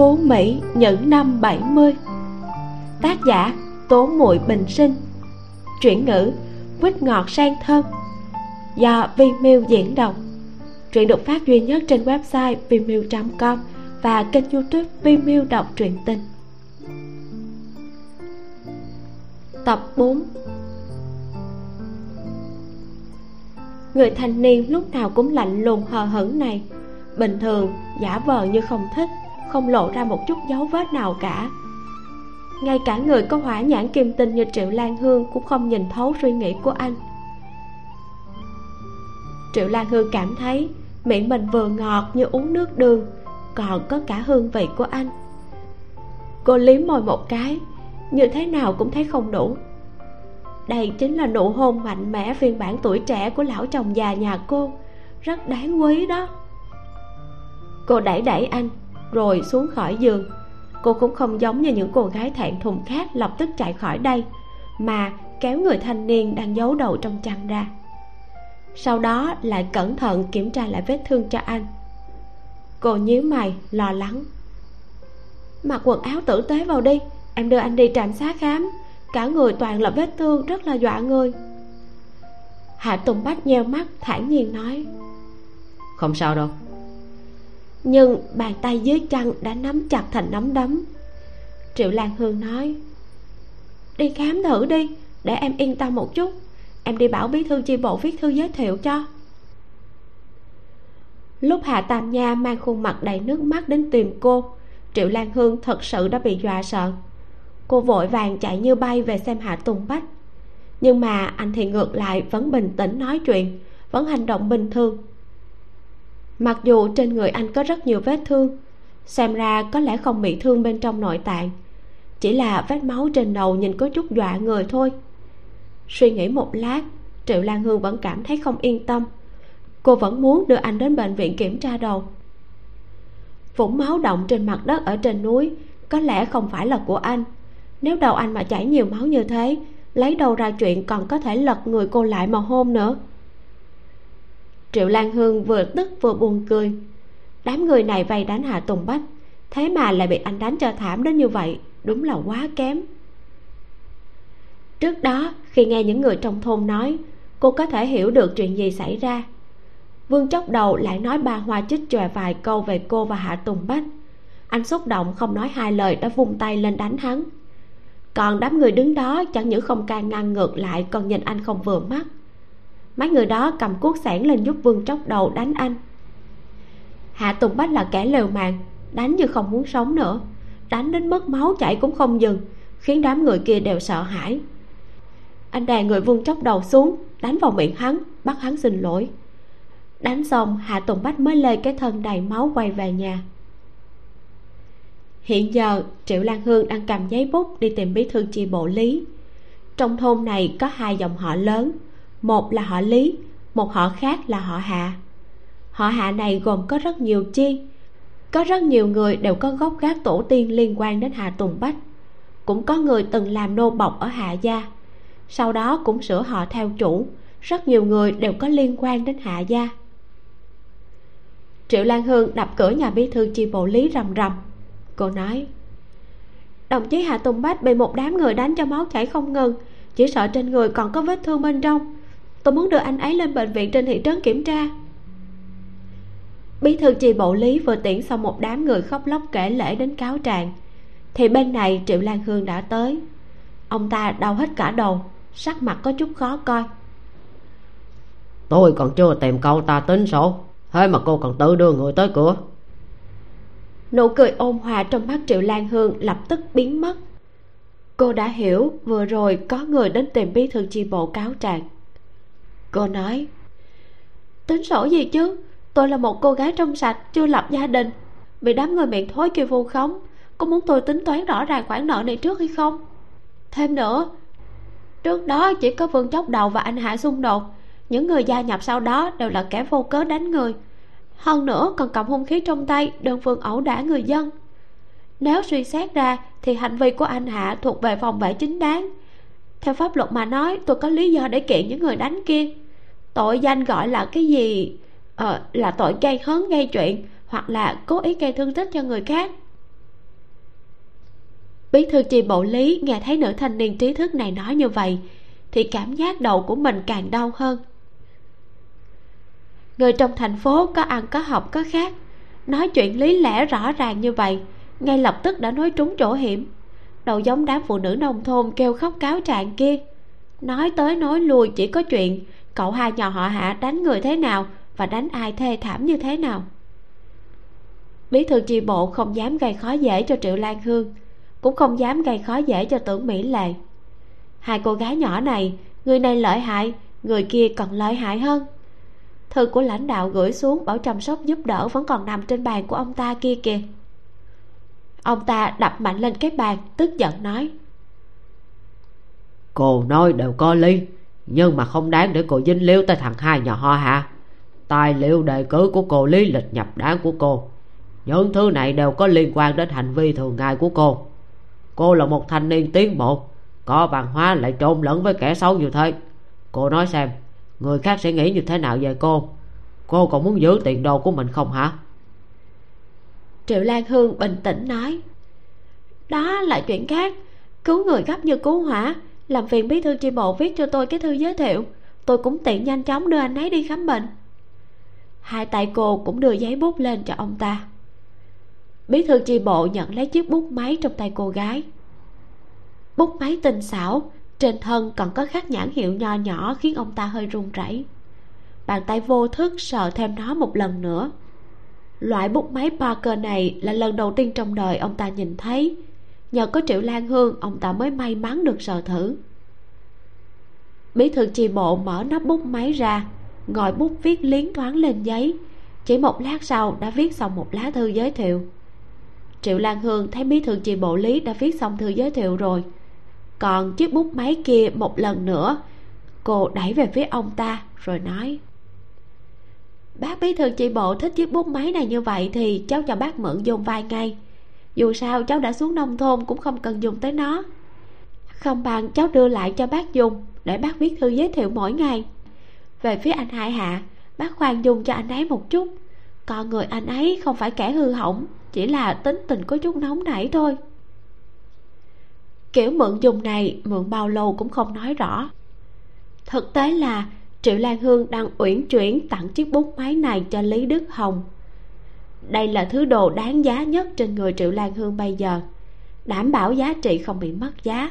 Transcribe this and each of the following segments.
Phú Mỹ những năm 70 Tác giả Tố Muội Bình Sinh. Chuyển ngữ Quýt ngọt sang thơm. Do Vimeo diễn đọc. Truyện được phát duy nhất trên website vimeo.com Và kênh youtube Vimeo đọc truyện tình. Tập 4 Người thanh niên lúc nào cũng lạnh lùng hờ hững này. Bình thường, giả vờ như không thích. Không lộ ra một chút dấu vết nào cả. Ngay cả người có hỏa nhãn kim tinh như triệu lan hương cũng không nhìn thấu suy nghĩ của anh. Triệu lan hương cảm thấy miệng mình vừa ngọt như uống nước đường, còn có cả hương vị của anh. Cô liếm môi một cái, như thế nào cũng thấy không đủ. Đây chính là nụ hôn mạnh mẽ phiên bản tuổi trẻ của lão chồng già nhà cô, rất đáng quý đó. Cô đẩy đẩy anh rồi xuống khỏi giường. Cô cũng không giống như những cô gái thẹn thùng khác lập tức chạy khỏi đây, mà kéo người thanh niên đang giấu đầu trong chăn ra. Sau đó lại cẩn thận kiểm tra lại vết thương cho anh. Cô nhíu mày, lo lắng. Mặc quần áo tử tế vào đi, em đưa anh đi trạm xá khám. Cả người toàn là vết thương, rất là dọa người. Hạ tùng bách nheo mắt, thản nhiên nói. Không sao đâu nhưng bàn tay dưới chân đã nắm chặt thành nắm đấm. Triệu lan hương nói, đi khám thử đi, để em yên tâm một chút. Em đi bảo bí thư chi bộ viết thư giới thiệu cho. Lúc hạ tam nha mang khuôn mặt đầy nước mắt đến tìm cô, triệu lan hương thật sự đã bị dọa sợ. Cô vội vàng chạy như bay về xem hạ tùng bách. Nhưng mà anh thì ngược lại vẫn bình tĩnh nói chuyện, vẫn hành động bình thường mặc dù trên người anh có rất nhiều vết thương, xem ra có lẽ không bị thương bên trong nội tạng. Chỉ là vết máu trên đầu nhìn có chút dọa người thôi. Suy nghĩ một lát, triệu lan hương vẫn cảm thấy không yên tâm. Cô vẫn muốn đưa anh đến bệnh viện kiểm tra đầu. Vũng máu động trên mặt đất ở trên núi có lẽ không phải là của anh. Nếu đầu anh mà chảy nhiều máu như thế, lấy đâu ra chuyện còn có thể lật người cô lại mà hôn nữa? Triệu lan hương vừa tức vừa buồn cười. Đám người này vây đánh hạ tùng bách, thế mà lại bị anh đánh cho thảm đến như vậy, đúng là quá kém. Trước đó, khi nghe những người trong thôn nói, cô có thể hiểu được chuyện gì xảy ra. Vương chốc đầu lại nói ba hoa chích chòe vài câu về cô và hạ tùng bách. Anh xúc động không nói hai lời đã vung tay lên đánh hắn. Còn đám người đứng đó chẳng những không can ngăn ngược lại, còn nhìn anh không vừa mắt mấy người đó cầm cuốc sản lên giúp vương tróc đầu đánh anh. Hạ tùng bách là kẻ lều màng đánh như không muốn sống nữa. Đánh đến mức máu chảy cũng không dừng, khiến đám người kia đều sợ hãi. Anh đè người vương tróc đầu xuống, đánh vào miệng hắn, bắt hắn xin lỗi. Đánh xong, hạ tùng bách mới lê cái thân đầy máu quay về nhà. Hiện giờ, triệu lan hương đang cầm giấy bút đi tìm bí thư chi bộ lý. Trong thôn này có hai dòng họ lớn một là họ lý, một họ khác là họ hạ. Họ hạ này gồm có rất nhiều chi, có rất nhiều người đều có gốc gác tổ tiên liên quan đến hạ tùng bách. Cũng có người từng làm nô bọc ở hạ gia, sau đó cũng sửa họ theo chủ. Rất nhiều người đều có liên quan đến hạ gia. Triệu lan hương đập cửa nhà bí thư chi bộ lý rầm rầm. Cô nói, đồng chí hạ tùng bách bị một đám người đánh cho máu chảy không ngừng, chỉ sợ trên người còn có vết thương bên trong tôi muốn đưa anh ấy lên bệnh viện trên thị trấn kiểm tra. Bí thư chi bộ lý vừa tiễn xong một đám người khóc lóc kể lễ đến cáo trạng. Thì bên này triệu lan hương đã tới. Ông ta đau hết cả đầu sắc mặt có chút khó coi. Tôi còn chưa tìm câu ta tính sổ thế mà cô còn tự đưa người tới cửa. Nụ cười ôn hòa trong mắt triệu lan hương lập tức biến mất. Cô đã hiểu vừa rồi có người đến tìm bí thư chi bộ cáo trạng cô nói, tính sổ gì chứ? Tôi là một cô gái trong sạch, chưa lập gia đình. Bị đám người miệng thối kia vu khống. Có muốn tôi tính toán rõ ràng khoản nợ này trước hay không? Thêm nữa, trước đó chỉ có vương chốc đầu và anh hạ xung đột. Những người gia nhập sau đó đều là kẻ vô cớ đánh người. Hơn nữa còn cầm hung khí trong tay, đơn phương ẩu đả người dân. Nếu suy xét ra thì hành vi của anh hạ thuộc về phòng vệ chính đáng theo pháp luật mà nói tôi có lý do để kiện những người đánh kia tội danh gọi là cái gì? Ờ, là tội gây hấn gây chuyện hoặc là cố ý gây thương tích cho người khác. Bí thư chi bộ lý nghe thấy nữ thanh niên trí thức này nói như vậy thì cảm giác đầu của mình càng đau hơn. Người trong thành phố có ăn có học có khác nói chuyện lý lẽ rõ ràng như vậy ngay lập tức đã nói trúng chỗ hiểm đầu giống đám phụ nữ nông thôn kêu khóc cáo trạng kia. Nói tới nói lui chỉ có chuyện, cậu hai nhỏ họ hạ đánh người thế nào và đánh ai thê thảm như thế nào. Bí thư chi bộ không dám gây khó dễ cho triệu lan hương, cũng không dám gây khó dễ cho tưởng mỹ lệ. Hai cô gái nhỏ này, người này lợi hại, người kia còn lợi hại hơn. Thư của lãnh đạo gửi xuống bảo chăm sóc giúp đỡ vẫn còn nằm trên bàn của ông ta kia kìa ông ta đập mạnh lên cái bàn, tức giận nói. Cô nói đều có lý, nhưng mà không đáng để cô dính líu tới thằng hai nhà họ hạ tài liệu đề cử của cô, lý lịch nhập đáng của cô. Những thứ này đều có liên quan đến hành vi thường ngày của cô. Cô là một thanh niên tiến bộ, có văn hóa lại trộn lẫn với kẻ xấu như thế. Cô nói xem, người khác sẽ nghĩ như thế nào về cô? Cô còn muốn giữ tiền đồ của mình không hả? Triệu lan hương bình tĩnh nói. Đó là chuyện khác. Cứu người gấp như cứu hỏa. Làm phiền bí thư tri bộ viết cho tôi cái thư giới thiệu. Tôi cũng tiện nhanh chóng đưa anh ấy đi khám bệnh. Hai tay cô cũng đưa giấy bút lên cho ông ta. Bí thư tri bộ nhận lấy chiếc bút máy trong tay cô gái. Bút máy tinh xảo, trên thân còn có khắc nhãn hiệu nho nhỏ khiến ông ta hơi run rẩy. Bàn tay vô thức sờ thêm nó một lần nữa loại bút máy parker này là lần đầu tiên trong đời ông ta nhìn thấy. Nhờ có triệu lan hương, ông ta mới may mắn được sờ thử. Bí thư chi bộ mở nắp bút máy ra ngòi bút viết liến thoáng lên giấy. Chỉ một lát sau đã viết xong một lá thư giới thiệu. Triệu lan hương thấy bí thư chi bộ lý đã viết xong thư giới thiệu rồi. Còn chiếc bút máy kia một lần nữa, cô đẩy về phía ông ta, rồi nói bác bí thư chi bộ thích chiếc bút máy này như vậy thì cháu cho bác mượn dùng vài ngày dù sao, cháu đã xuống nông thôn cũng không cần dùng tới nó. Không bằng cháu đưa lại cho bác dùng, để bác viết thư giới thiệu mỗi ngày. Về phía anh hải hạ, bác khoan dùng cho anh ấy một chút. Còn người anh ấy không phải kẻ hư hỏng, chỉ là tính tình có chút nóng nảy thôi. Kiểu mượn dùng này, mượn bao lâu cũng không nói rõ. Thực tế là triệu lan hương đang uyển chuyển tặng chiếc bút máy này cho lý đức hồng. Đây là thứ đồ đáng giá nhất trên người triệu lan hương bây giờ. Đảm bảo giá trị không bị mất giá.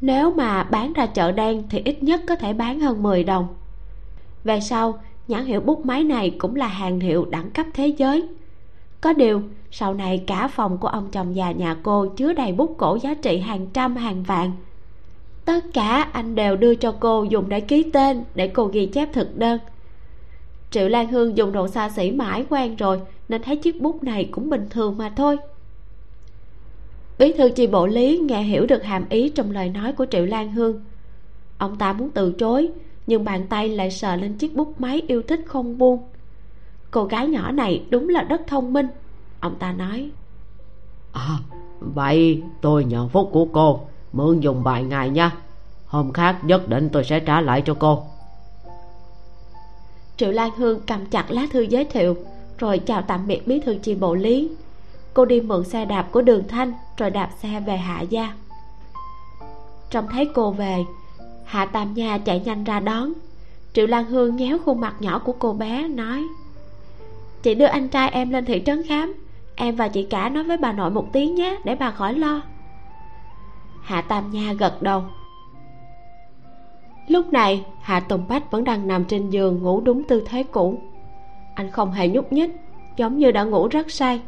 Nếu mà bán ra chợ đen thì ít nhất có thể bán hơn 10 đồng. Về sau, nhãn hiệu bút máy này cũng là hàng hiệu đẳng cấp thế giới. Có điều, sau này cả phòng của ông chồng già nhà cô chứa đầy bút cổ giá trị hàng trăm, hàng vạn tất cả anh đều đưa cho cô dùng để ký tên để cô ghi chép thực đơn. Triệu lan hương dùng đồ xa xỉ mãi quen rồi, nên thấy chiếc bút này cũng bình thường mà thôi. Bí thư chi bộ lý nghe hiểu được hàm ý trong lời nói của triệu lan hương. Ông ta muốn từ chối, nhưng bàn tay lại sờ lên chiếc bút máy yêu thích không buông. Cô gái nhỏ này đúng là rất thông minh, ông ta nói. À vậy tôi nhận phúc của cô mượn dùng vài ngày nha. Hôm khác nhất định tôi sẽ trả lại cho cô. Triệu lan hương cầm chặt lá thư giới thiệu, rồi chào tạm biệt bí thư chi bộ lý. Cô đi mượn xe đạp của đường thanh, rồi đạp xe về hạ gia. Trông thấy cô về, hạ tam nha chạy nhanh ra đón. Triệu lan hương nhéo khuôn mặt nhỏ của cô bé, nói, chị đưa anh trai em lên thị trấn khám. Em và chị cả nói với bà nội một tiếng nhé, để bà khỏi lo hạ tam nha gật đầu. Lúc này, hạ tùng bách vẫn đang nằm trên giường ngủ đúng tư thế cũ. Anh không hề nhúc nhích, giống như đã ngủ rất say.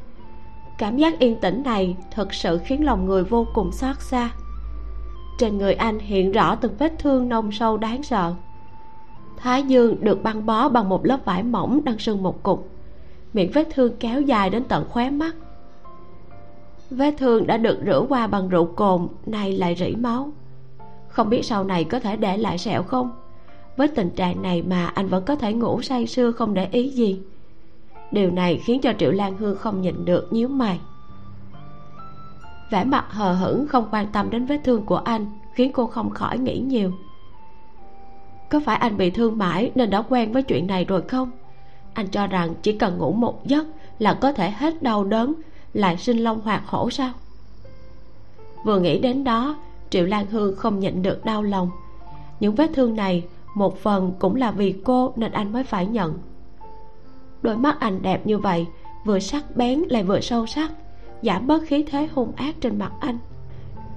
Cảm giác yên tĩnh này thật sự khiến lòng người vô cùng xót xa. Trên người anh hiện rõ từng vết thương nông sâu đáng sợ. Thái dương được băng bó bằng một lớp vải mỏng đang sưng một cục. Miệng vết thương kéo dài đến tận khóe mắt vết thương đã được rửa qua bằng rượu cồn, nay lại rỉ máu. Không biết sau này có thể để lại sẹo không? Với tình trạng này mà anh vẫn có thể ngủ say sưa không để ý gì. Điều này khiến cho triệu lan hương không nhịn được nhíu mày. Vẻ mặt hờ hững không quan tâm đến vết thương của anh khiến cô không khỏi nghĩ nhiều. Có phải anh bị thương mãi nên đã quen với chuyện này rồi không? Anh cho rằng chỉ cần ngủ một giấc là có thể hết đau đớn lại sinh long hoạt hổ sao? Vừa nghĩ đến đó, triệu lan hương không nhịn được đau lòng. Những vết thương này, một phần cũng là vì cô nên anh mới phải nhận. Đôi mắt anh đẹp như vậy, vừa sắc bén lại vừa sâu sắc giảm bớt khí thế hung ác trên mặt anh.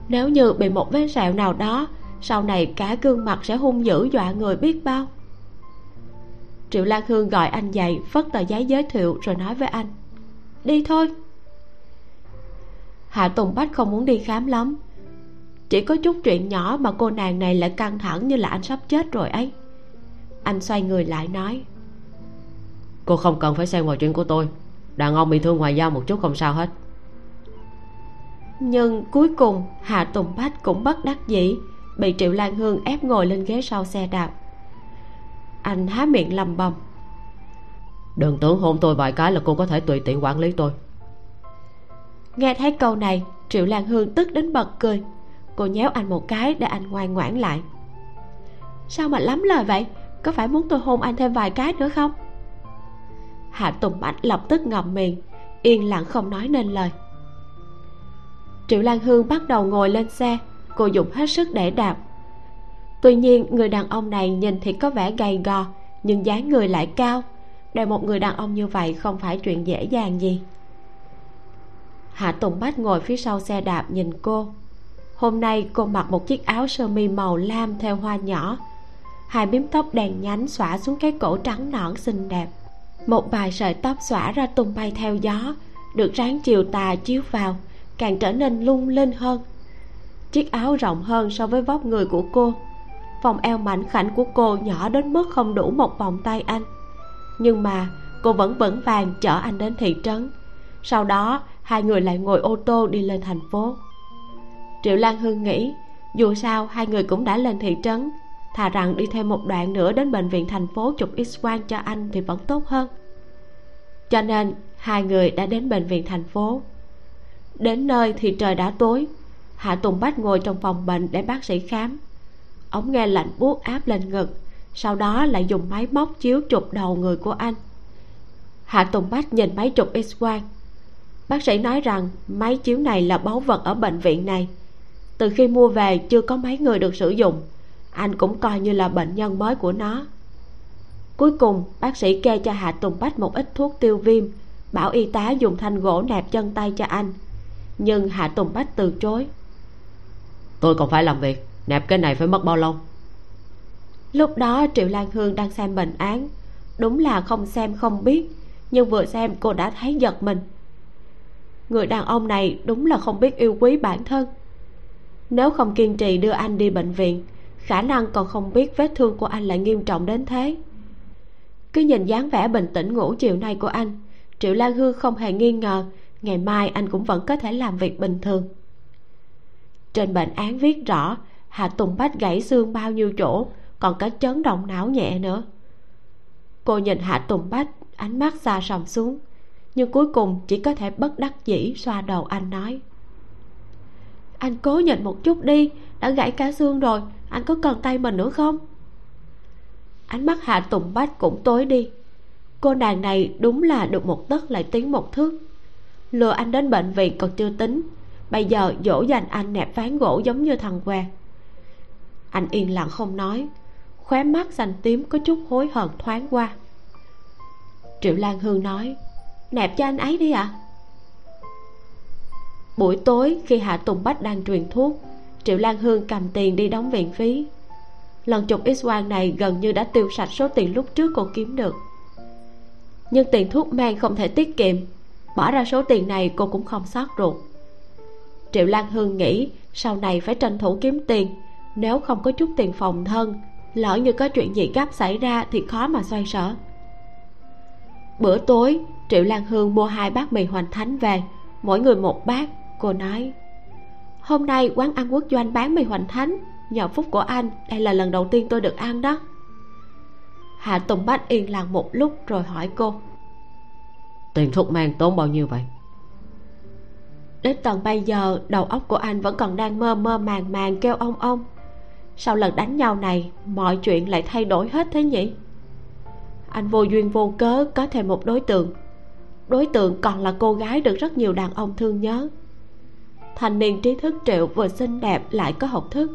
Nếu như bị một vết sẹo nào đó, sau này cả gương mặt sẽ hung dữ dọa người biết bao. Triệu lan hương gọi anh dậy, phất tờ giấy giới thiệu rồi nói với anh, đi thôi hạ tùng bách không muốn đi khám lắm. Chỉ có chút chuyện nhỏ mà cô nàng này lại căng thẳng như là anh sắp chết rồi ấy. Anh xoay người lại nói cô không cần phải xen vào chuyện của tôi. Đàn ông bị thương ngoài da một chút không sao hết. Nhưng cuối cùng hạ tùng bách cũng bất đắc dĩ bị triệu lan hương ép ngồi lên ghế sau xe đạp. Anh há miệng lầm bầm. Đừng tưởng hôn tôi vài cái là cô có thể tùy tiện quản lý tôi nghe thấy câu này, triệu lan hương tức đến bật cười. Cô nhéo anh một cái để anh ngoan ngoãn lại. Sao mà lắm lời vậy? Có phải muốn tôi hôn anh thêm vài cái nữa không? Hạ tùng bách lập tức ngậm miệng, yên lặng không nói nên lời. Triệu lan hương bắt đầu ngồi lên xe, cô dùng hết sức để đạp. Tuy nhiên, người đàn ông này nhìn thì có vẻ gầy gò, nhưng dáng người lại cao. Để một người đàn ông như vậy không phải chuyện dễ dàng gì hạ tùng bách ngồi phía sau xe đạp nhìn cô. Hôm nay cô mặc một chiếc áo sơ mi màu lam theo hoa nhỏ. Hai bím tóc đèn nhánh xõa xuống cái cổ trắng nõn xinh đẹp. Một vài sợi tóc xõa ra tung bay theo gió, được ráng chiều tà chiếu vào, càng trở nên lung linh hơn. Chiếc áo rộng hơn so với vóc người của cô. Vòng eo mảnh khảnh của cô nhỏ đến mức không đủ một vòng tay anh. Nhưng mà cô vẫn vững vàng chở anh đến thị trấn. Sau đó hai người lại ngồi ô tô đi lên thành phố. Triệu lan hương nghĩ, dù sao hai người cũng đã lên thị trấn. Thà rằng đi thêm một đoạn nữa đến bệnh viện thành phố chụp x quang cho anh thì vẫn tốt hơn. Cho nên, hai người đã đến bệnh viện thành phố. Đến nơi thì trời đã tối. Hạ tùng bách ngồi trong phòng bệnh để bác sĩ khám. Ống nghe lạnh buốt áp lên ngực, sau đó lại dùng máy móc chiếu chụp đầu người của anh. Hạ tùng bách nhìn máy chụp x quang bác sĩ nói rằng máy chiếu này là báu vật ở bệnh viện này. Từ khi mua về chưa có mấy người được sử dụng. Anh cũng coi như là bệnh nhân mới của nó. Cuối cùng bác sĩ kê cho hạ tùng bách một ít thuốc tiêu viêm bảo y tá dùng thanh gỗ nẹp chân tay cho anh. Nhưng hạ tùng bách từ chối. Tôi còn phải làm việc nẹp cái này phải mất bao lâu? Lúc đó triệu lan hương đang xem bệnh án. Đúng là không xem không biết nhưng vừa xem cô đã thấy giật mình người đàn ông này đúng là không biết yêu quý bản thân. Nếu không kiên trì đưa anh đi bệnh viện, khả năng còn không biết vết thương của anh lại nghiêm trọng đến thế. Cứ nhìn dáng vẻ bình tĩnh ngủ chiều nay của anh, triệu lan hương không hề nghi ngờ ngày mai anh cũng vẫn có thể làm việc bình thường. Trên bệnh án viết rõ, hạ tùng bách gãy xương bao nhiêu chỗ, còn có chấn động não nhẹ nữa. Cô nhìn hạ tùng bách, ánh mắt xa sầm xuống nhưng cuối cùng chỉ có thể bất đắc dĩ xoa đầu anh nói. Anh cố nhịn một chút đi, đã gãy cả xương rồi, anh có cần tay mình nữa không? Ánh mắt hạ tùng bách cũng tối đi. Cô nàng này đúng là được một tấc lại tiến một thước. Lừa anh đến bệnh viện còn chưa tính. Bây giờ dỗ dành anh nẹp ván gỗ giống như thằng què. Anh yên lặng không nói. Khóe mắt xanh tím có chút hối hận thoáng qua. Triệu lan hương nói nẹp cho anh ấy đi ạ. À? buổi tối khi hạ tùng bách đang truyền thuốc, triệu lan hương cầm tiền đi đóng viện phí. Lần chụp x quang này gần như đã tiêu sạch số tiền lúc trước cô kiếm được. Nhưng tiền thuốc men không thể tiết kiệm, bỏ ra số tiền này cô cũng không sót ruột. Triệu lan hương nghĩ sau này phải tranh thủ kiếm tiền, nếu không có chút tiền phòng thân, lỡ như có chuyện gì gấp xảy ra thì khó mà xoay sở. Bữa tối triệu lan hương mua hai bát mì hoành thánh về mỗi người một bát cô nói. Hôm nay quán ăn quốc doanh bán mì hoành thánh nhờ phúc của anh đây là lần đầu tiên tôi được ăn đó. Hạ tùng bách yên lặng một lúc rồi hỏi cô. Tiền thuốc men tốn bao nhiêu vậy? Đến tận bây giờ đầu óc của anh vẫn còn đang mơ mơ màng màng kêu ông ông. Sau lần đánh nhau này mọi chuyện lại thay đổi hết thế nhỉ? Anh vô duyên vô cớ có thêm một đối tượng đối tượng còn là cô gái được rất nhiều đàn ông thương nhớ. Thanh niên trí thức triệu vừa xinh đẹp lại có học thức.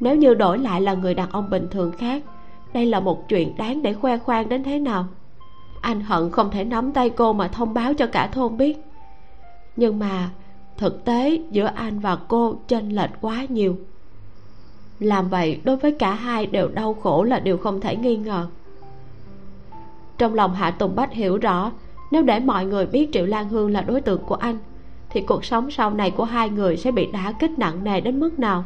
Nếu như đổi lại là người đàn ông bình thường khác, đây là một chuyện đáng để khoe khoang đến thế nào? Anh hận không thể nắm tay cô mà thông báo cho cả thôn biết. Nhưng mà thực tế giữa anh và cô chênh lệch quá nhiều. Làm vậy đối với cả hai đều đau khổ là điều không thể nghi ngờ. Trong lòng hạ tùng bách hiểu rõ nếu để mọi người biết triệu lan hương là đối tượng của anh, thì cuộc sống sau này của hai người sẽ bị đả kích nặng nề đến mức nào?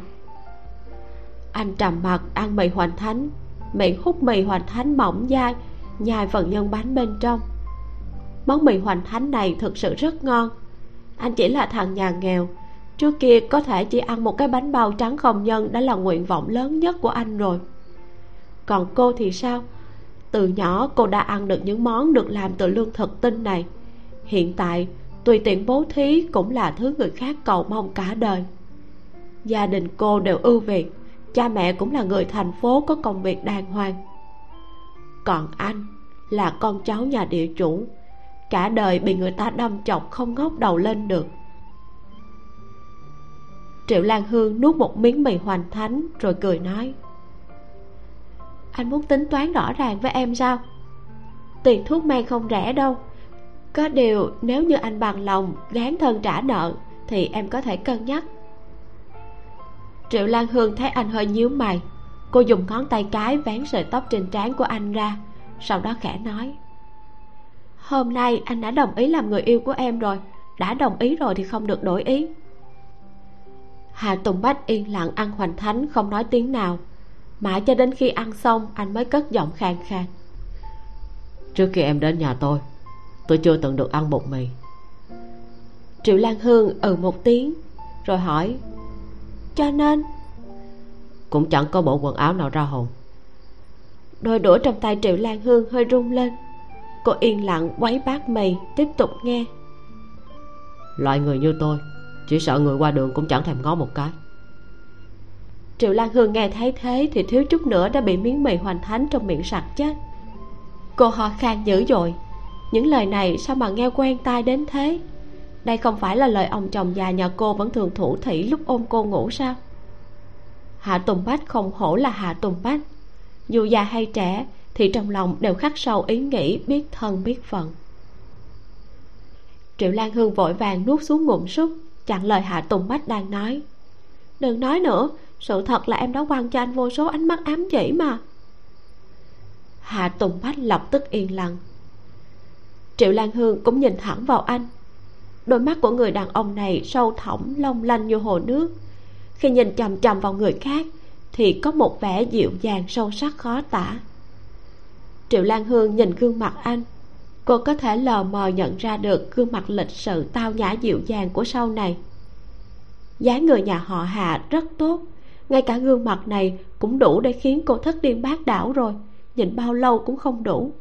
Anh trầm mặt ăn mì hoành thánh. Miệng hút mì hoành thánh mỏng dai, nhai phần nhân bánh bên trong. Món mì hoành thánh này thực sự rất ngon. Anh chỉ là thằng nhà nghèo. Trước kia có thể chỉ ăn một cái bánh bao trắng không nhân đã là nguyện vọng lớn nhất của anh rồi. Còn cô thì sao? Từ nhỏ cô đã ăn được những món được làm từ lương thực tinh này. Hiện tại, tùy tiện bố thí cũng là thứ người khác cầu mong cả đời. Gia đình cô đều ưu việt, cha mẹ cũng là người thành phố có công việc đàng hoàng. Còn anh là con cháu nhà địa chủ, cả đời bị người ta đâm chọc không ngóc đầu lên được. Triệu lan hương nuốt một miếng mì hoành thánh rồi cười nói anh muốn tính toán rõ ràng với em sao? Tiền thuốc men không rẻ đâu. Có điều nếu như anh bằng lòng gán thân trả nợ, thì em có thể cân nhắc. Triệu lan hương thấy anh hơi nhíu mày. Cô dùng ngón tay cái vén sợi tóc trên trán của anh ra, sau đó khẽ nói. Hôm nay anh đã đồng ý làm người yêu của em rồi. Đã đồng ý rồi thì không được đổi ý. Hà tùng bách yên lặng ăn hoành thánh không nói tiếng nào mãi cho đến khi ăn xong anh mới cất giọng khàn khàn. Trước khi em đến nhà tôi tôi chưa từng được ăn bột mì. Triệu lan hương ừ một tiếng rồi hỏi cho nên? Cũng chẳng có bộ quần áo nào ra hồn. Đôi đũa trong tay triệu lan hương hơi rung lên. Cô yên lặng quấy bát mì tiếp tục nghe. Loại người như tôi chỉ sợ người qua đường cũng chẳng thèm ngó một cái triệu lan hương nghe thấy thế thì thiếu chút nữa đã bị miếng mì hoành thánh trong miệng sặc chết. Cô ho khan dữ dội, những lời này sao mà nghe quen tai đến thế? Đây không phải là lời ông chồng già nhà cô vẫn thường thủ thỉ lúc ôm cô ngủ sao? Hạ tùng bách không hổ là hạ tùng bách. Dù già hay trẻ thì trong lòng đều khắc sâu ý nghĩ, biết thân, biết phận. Triệu lan hương vội vàng nuốt xuống ngụm súc chặn lời hạ tùng bách đang nói. Đừng nói nữa sự thật là em đã quăng cho anh vô số ánh mắt ám chỉ mà. Hạ tùng bách lập tức yên lặng. Triệu lan hương cũng nhìn thẳng vào anh. Đôi mắt của người đàn ông này sâu thẳm, long lanh như hồ nước. Khi nhìn chằm chằm vào người khác, thì có một vẻ dịu dàng sâu sắc khó tả. Triệu lan hương nhìn gương mặt anh. Cô có thể lờ mờ nhận ra được gương mặt lịch sự tao nhã dịu dàng của sau này. Dáng người nhà họ hạ rất tốt ngay cả gương mặt này cũng đủ để khiến cô thất điên bác đảo rồi. Nhìn bao lâu cũng không đủ.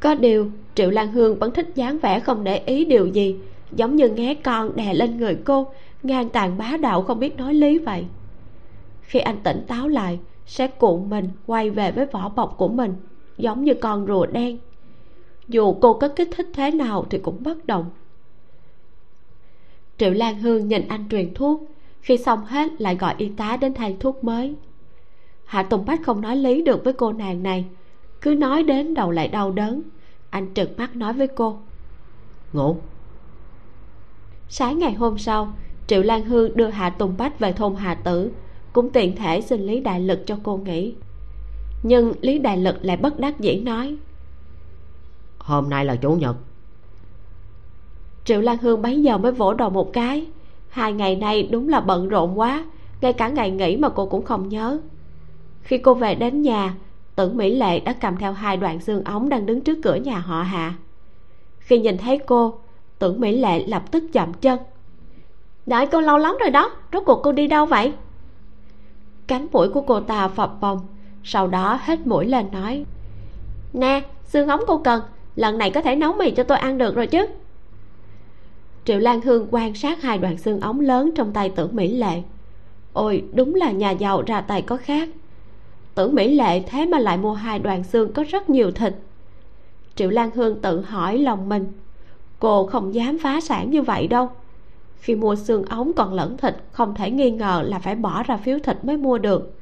Có điều, triệu lan hương vẫn thích dáng vẻ không để ý điều gì. Giống như nghe con đè lên người cô, ngang tàn bá đạo không biết nói lý vậy. Khi anh tỉnh táo lại, sẽ cuộn mình quay về với vỏ bọc của mình, giống như con rùa đen. Dù cô có kích thích thế nào thì cũng bất động. Triệu lan hương nhìn anh truyền thuốc khi xong hết lại gọi y tá đến thay thuốc mới. Hạ tùng bách không nói lý được với cô nàng này. Cứ nói đến đầu lại đau đớn. Anh trừng mắt nói với cô. Ngủ. Sáng ngày hôm sau triệu lan hương đưa hạ tùng bách về thôn hà tử cũng tiện thể xin lý đại lực cho cô nghỉ. Nhưng lý đại lực lại bất đắc dĩ nói hôm nay là chủ nhật. Triệu lan hương bấy giờ mới vỗ đầu một cái hai ngày nay đúng là bận rộn quá, ngay cả ngày nghỉ mà cô cũng không nhớ. Khi cô về đến nhà, tưởng mỹ lệ đã cầm theo hai đoạn xương ống đang đứng trước cửa nhà họ hạ. Khi nhìn thấy cô, tưởng mỹ lệ lập tức chậm chân. Đợi cô lâu lắm rồi đó, rốt cuộc cô đi đâu vậy? Cánh mũi của cô ta phập phồng, sau đó hết mũi lên nói, nè, xương ống cô cần, lần này có thể nấu mì cho tôi ăn được rồi chứ? Triệu lan hương quan sát hai đoạn xương ống lớn trong tay tưởng mỹ lệ. Ôi, đúng là nhà giàu ra tay có khác. Tưởng mỹ lệ thế mà lại mua hai đoạn xương có rất nhiều thịt. Triệu lan hương tự hỏi lòng mình. Cô không dám phá sản như vậy đâu. Khi mua xương ống còn lẫn thịt, không thể nghi ngờ là phải bỏ ra phiếu thịt mới mua được.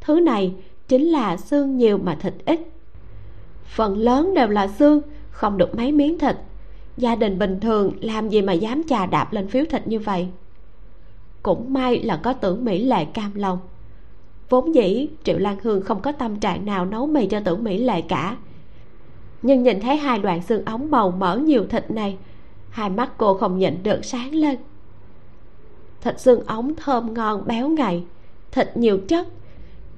Thứ này chính là xương nhiều mà thịt ít. Phần lớn đều là xương, không được mấy miếng thịt gia đình bình thường, làm gì mà dám chà đạp lên phiếu thịt như vậy? Cũng may là có tưởng mỹ lệ cam lòng. Vốn dĩ, triệu lan hương không có tâm trạng nào nấu mì cho tưởng mỹ lệ cả. Nhưng nhìn thấy hai đoạn xương ống màu mỡ nhiều thịt này, hai mắt cô không nhịn được sáng lên. Thịt xương ống thơm ngon béo ngậy, thịt nhiều chất,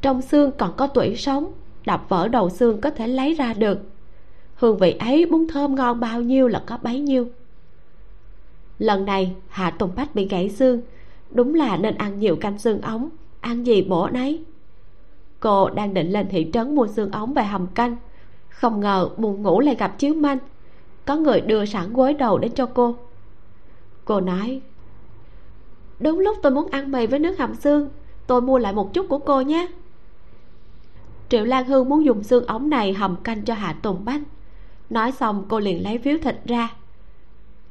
trong xương còn có tủy sống, đập vỡ đầu xương có thể lấy ra được hương vị ấy muốn thơm ngon bao nhiêu là có bấy nhiêu. Lần này, hạ tùng bách bị gãy xương. Đúng là nên ăn nhiều canh xương ống, ăn gì bổ nấy. Cô đang định lên thị trấn mua xương ống về hầm canh. Không ngờ buồn ngủ lại gặp chiếu manh. Có người đưa sẵn gối đầu đến cho cô. Cô nói, đúng lúc tôi muốn ăn mì với nước hầm xương, tôi mua lại một chút của cô nhé. Triệu lan hương muốn dùng xương ống này hầm canh cho hạ tùng bách nói xong cô liền lấy phiếu thịt ra.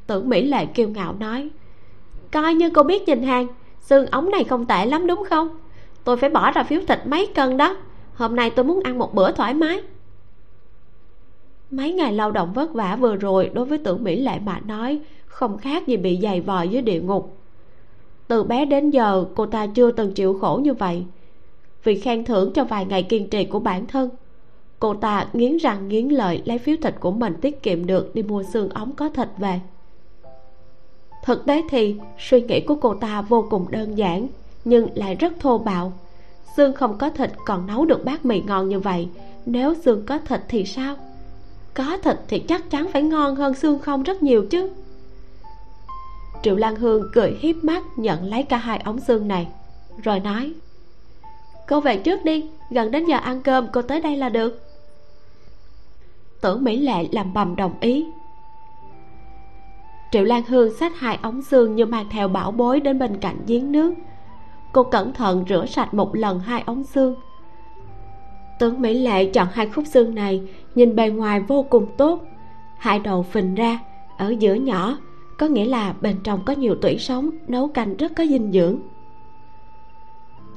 Tưởng mỹ lệ kiêu ngạo nói, coi như cô biết nhìn hàng, xương ống này không tệ lắm đúng không? Tôi phải bỏ ra phiếu thịt mấy cân đó, hôm nay tôi muốn ăn một bữa thoải mái. Mấy ngày lao động vất vả vừa rồi đối với tưởng mỹ lệ mà nói không khác gì bị dày vò dưới địa ngục. Từ bé đến giờ, cô ta chưa từng chịu khổ như vậy. Vì khen thưởng cho vài ngày kiên trì của bản thân cô ta nghiến răng nghiến lợi lấy phiếu thịt của mình tiết kiệm được đi mua xương ống có thịt về. Thực tế thì, suy nghĩ của cô ta vô cùng đơn giản, nhưng lại rất thô bạo. Xương không có thịt còn nấu được bát mì ngon như vậy, nếu xương có thịt thì sao? Có thịt thì chắc chắn phải ngon hơn xương không rất nhiều chứ. Triệu lan hương cười hiếp mắt nhận lấy cả hai ống xương này, rồi nói, cô về trước đi, gần đến giờ ăn cơm cô tới đây là được tưởng mỹ lệ làm bầm đồng ý. Triệu lan hương xách hai ống xương như mang theo bảo bối đến bên cạnh giếng nước. Cô cẩn thận rửa sạch một lần hai ống xương. Tướng mỹ lệ chọn hai khúc xương này, nhìn bề ngoài vô cùng tốt. Hai đầu phình ra, ở giữa nhỏ, có nghĩa là bên trong có nhiều tủy sống, nấu canh rất có dinh dưỡng.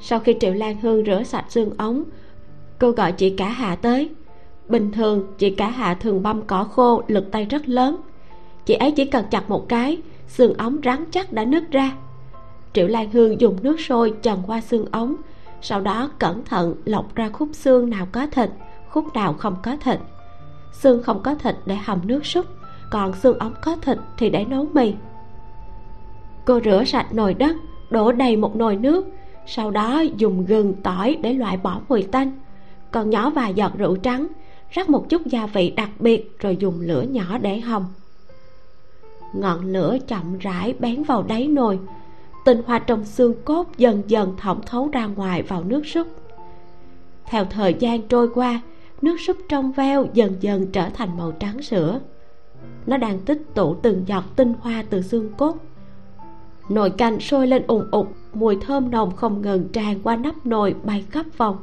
Sau khi triệu lan hương rửa sạch xương ống, cô gọi chị cả hạ tới bình thường, chị cả hạ thường băm cỏ khô, lực tay rất lớn. Chị ấy chỉ cần chặt một cái, xương ống rắn chắc đã nứt ra. Triệu lan hương dùng nước sôi trần qua xương ống, sau đó cẩn thận lọc ra khúc xương nào có thịt, khúc nào không có thịt. Xương không có thịt để hầm nước súp còn xương ống có thịt thì để nấu mì. Cô rửa sạch nồi đất, đổ đầy một nồi nước, sau đó dùng gừng, tỏi để loại bỏ mùi tanh. Còn nhỏ vài giọt rượu trắng rắc một chút gia vị đặc biệt rồi dùng lửa nhỏ để hầm. Ngọn lửa chậm rãi bén vào đáy nồi, tinh hoa trong xương cốt dần dần thẩm thấu ra ngoài vào nước súp. Theo thời gian trôi qua, nước súp trong veo dần dần trở thành màu trắng sữa. Nó đang tích tụ từng giọt tinh hoa từ xương cốt. Nồi canh sôi lên ùng ục, mùi thơm nồng không ngừng tràn qua nắp nồi bay khắp phòng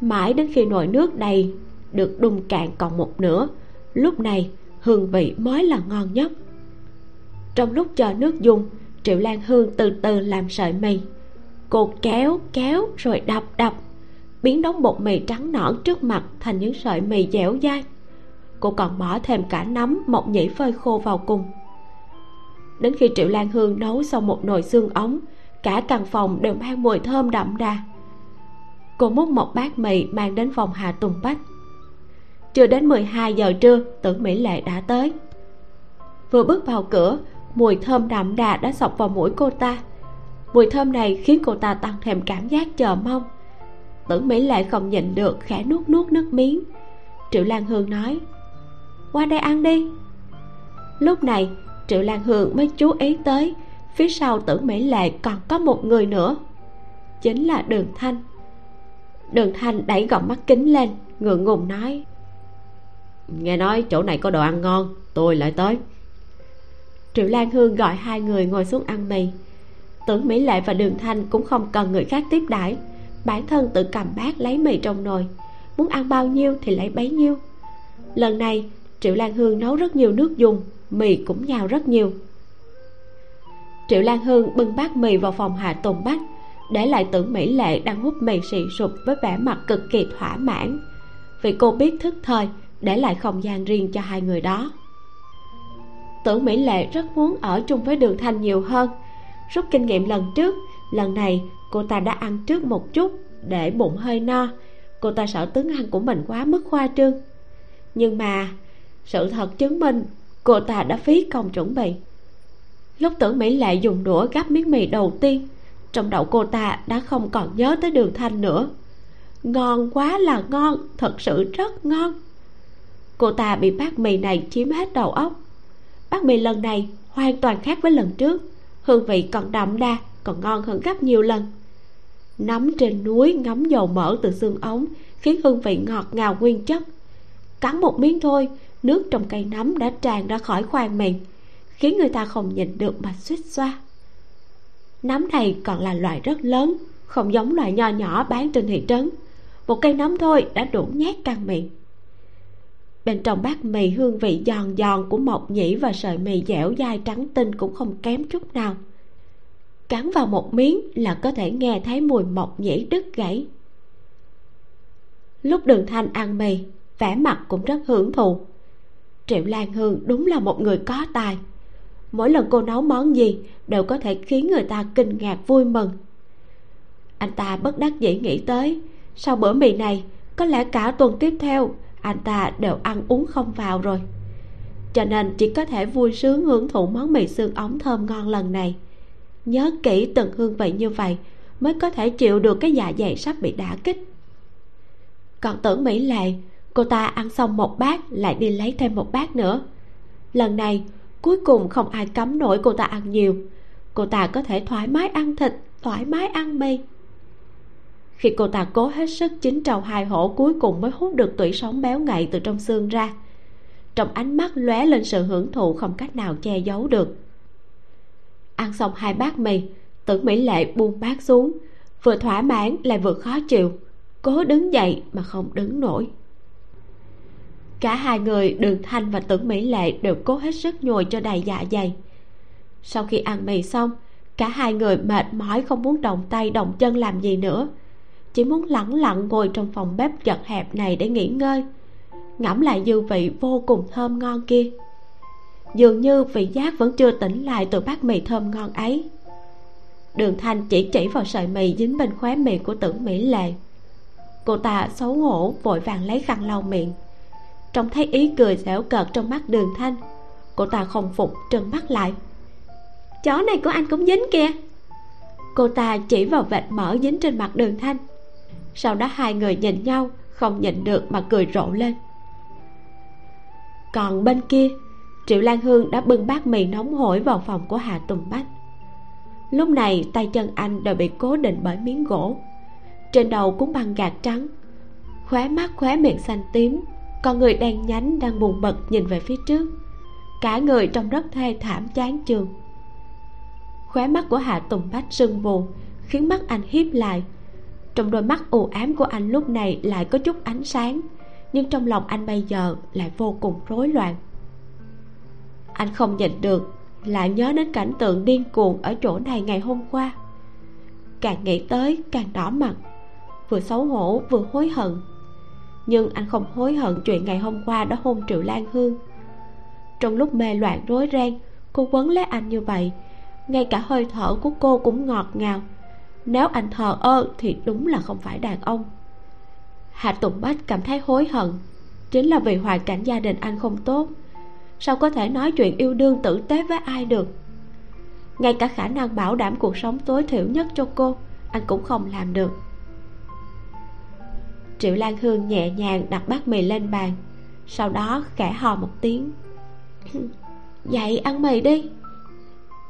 mãi đến khi nồi nước đầy được đun cạn còn một nửa. Lúc này, hương vị mới là ngon nhất. Trong lúc chờ nước dùng, triệu lan hương từ từ làm sợi mì. Cô kéo kéo, rồi đập đập. Biến đống bột mì trắng nõn trước mặt thành những sợi mì dẻo dai. Cô còn bỏ thêm cả nấm, mộc nhĩ phơi khô vào cùng. Đến khi triệu lan hương nấu xong một nồi xương ống, cả căn phòng đều mang mùi thơm đậm đà cô múc một bát mì mang đến phòng hà tùng bách chưa đến 12 giờ trưa, tưởng mỹ lệ đã tới. Vừa bước vào cửa, mùi thơm đậm đà đã sọc vào mũi cô ta. Mùi thơm này khiến cô ta tăng thêm cảm giác chờ mong. Tưởng mỹ lệ không nhịn được khẽ nuốt nuốt nước miếng. Triệu lan hương nói, qua đây ăn đi. Lúc này, triệu lan hương mới chú ý tới, phía sau tưởng mỹ lệ còn có một người nữa. Chính là đường thanh đường thanh đẩy gọng mắt kính lên, ngượng ngùng nói. Nghe nói chỗ này có đồ ăn ngon, tôi lại tới. Triệu lan hương gọi hai người ngồi xuống ăn mì. Tưởng mỹ lệ và đường thanh cũng không cần người khác tiếp đãi. Bản thân tự cầm bát lấy mì trong nồi. Muốn ăn bao nhiêu thì lấy bấy nhiêu. Lần này, triệu lan hương nấu rất nhiều nước dùng, mì cũng nhào rất nhiều. Triệu lan hương bưng bát mì vào phòng hạ tùng bách để lại tưởng mỹ lệ đang hút mì xì sụp với vẻ mặt cực kỳ thỏa mãn. Vì cô biết thức thời, để lại không gian riêng cho hai người đó. Tưởng mỹ lệ rất muốn ở chung với đường thanh nhiều hơn. Rút kinh nghiệm lần trước, lần này cô ta đã ăn trước một chút để bụng hơi no. Cô ta sợ tướng ăn của mình quá mức khoa trương. Nhưng mà, sự thật chứng minh cô ta đã phí công chuẩn bị. Lúc tưởng mỹ lệ dùng đũa gắp miếng mì đầu tiên trong đầu cô ta đã không còn nhớ tới đường thanh nữa. Ngon quá là ngon, thật sự rất ngon. Cô ta bị bát mì này chiếm hết đầu óc. Bát mì lần này hoàn toàn khác với lần trước, hương vị còn đậm đà, còn ngon hơn gấp nhiều lần. Nắm trên núi ngấm dầu mỡ từ xương ống, khiến hương vị ngọt ngào nguyên chất. Cắn một miếng thôi, nước trong cây nấm đã tràn ra khỏi khoang miệng khiến người ta không nhìn được mà suýt xoa nấm này còn là loại rất lớn, không giống loại nho nhỏ bán trên thị trấn. Một cây nấm thôi đã đủ nhét căng miệng. Bên trong bát mì hương vị giòn giòn của mộc nhĩ và sợi mì dẻo dai trắng tinh cũng không kém chút nào. Cắn vào một miếng là có thể nghe thấy mùi mộc nhĩ đứt gãy. Lúc đường thanh ăn mì, vẻ mặt cũng rất hưởng thụ. Triệu lan hương đúng là một người có tài mỗi lần cô nấu món gì đều có thể khiến người ta kinh ngạc vui mừng. Anh ta bất đắc dĩ nghĩ tới, sau bữa mì này, có lẽ cả tuần tiếp theo, anh ta đều ăn uống không vào rồi. Cho nên chỉ có thể vui sướng hưởng thụ món mì xương ống thơm ngon lần này. Nhớ kỹ từng hương vị như vậy mới có thể chịu được cái dạ dày sắp bị đả kích. Còn tưởng mỹ lệ, cô ta ăn xong một bát lại đi lấy thêm một bát nữa. Lần này cuối cùng không ai cấm nổi cô ta ăn nhiều. Cô ta có thể thoải mái ăn thịt, thoải mái ăn mì khi cô ta cố hết sức chín trầu hai hổ, cuối cùng mới hút được tủy sống béo ngậy từ trong xương ra. Trong ánh mắt lóe lên sự hưởng thụ không cách nào che giấu được. Ăn xong hai bát mì tưởng mỹ lệ buông bát xuống, vừa thỏa mãn lại vừa khó chịu. Cố đứng dậy mà không đứng nổi cả hai người, đường thanh và tưởng mỹ lệ đều cố hết sức nhồi cho đầy dạ dày. Sau khi ăn mì xong, cả hai người mệt mỏi không muốn động tay động chân làm gì nữa. Chỉ muốn lẳng lặng ngồi trong phòng bếp chật hẹp này để nghỉ ngơi. Ngẫm lại dư vị vô cùng thơm ngon kia. Dường như vị giác vẫn chưa tỉnh lại từ bát mì thơm ngon ấy. Đường thanh chỉ chỉ vào sợi mì dính bên khóe miệng của tưởng mỹ lệ. Cô ta xấu hổ, vội vàng lấy khăn lau miệng trông thấy ý cười dẻo cợt trong mắt đường thanh, cô ta không phục trừng mắt lại. Chó này của anh cũng dính kìa. Cô ta chỉ vào vệt mỡ dính trên mặt đường thanh. Sau đó hai người nhìn nhau, không nhịn được mà cười rộ lên. Còn bên kia, triệu lan hương đã bưng bát mì nóng hổi vào phòng của hà tùng bách. Lúc này, tay chân anh đều bị cố định bởi miếng gỗ. Trên đầu cũng bằng gạt trắng, khóe mắt khóe miệng xanh tím con người đen nhánh đang buồn bực nhìn về phía trước. Cả người trông rất thê thảm chán chường. Khóe mắt của hạ tùng bách sưng vù, khiến mắt anh hiếp lại. Trong đôi mắt u ám của anh lúc này lại có chút ánh sáng, nhưng trong lòng anh bây giờ lại vô cùng rối loạn. Anh không nhịn được, lại nhớ đến cảnh tượng điên cuồng ở chỗ này ngày hôm qua. Càng nghĩ tới càng đỏ mặt, vừa xấu hổ vừa hối hận nhưng anh không hối hận chuyện ngày hôm qua đã hôn triệu lan hương. Trong lúc mê loạn rối ren, cô quấn lấy anh như vậy, ngay cả hơi thở của cô cũng ngọt ngào. Nếu anh thờ ơ thì đúng là không phải đàn ông. Hạ tùng bách cảm thấy hối hận, chính là vì hoàn cảnh gia đình anh không tốt. Sao có thể nói chuyện yêu đương tử tế với ai được? Ngay cả khả năng bảo đảm cuộc sống tối thiểu nhất cho cô, anh cũng không làm được triệu lan hương nhẹ nhàng đặt bát mì lên bàn. Sau đó khẽ hò một tiếng. Dậy ăn mì đi.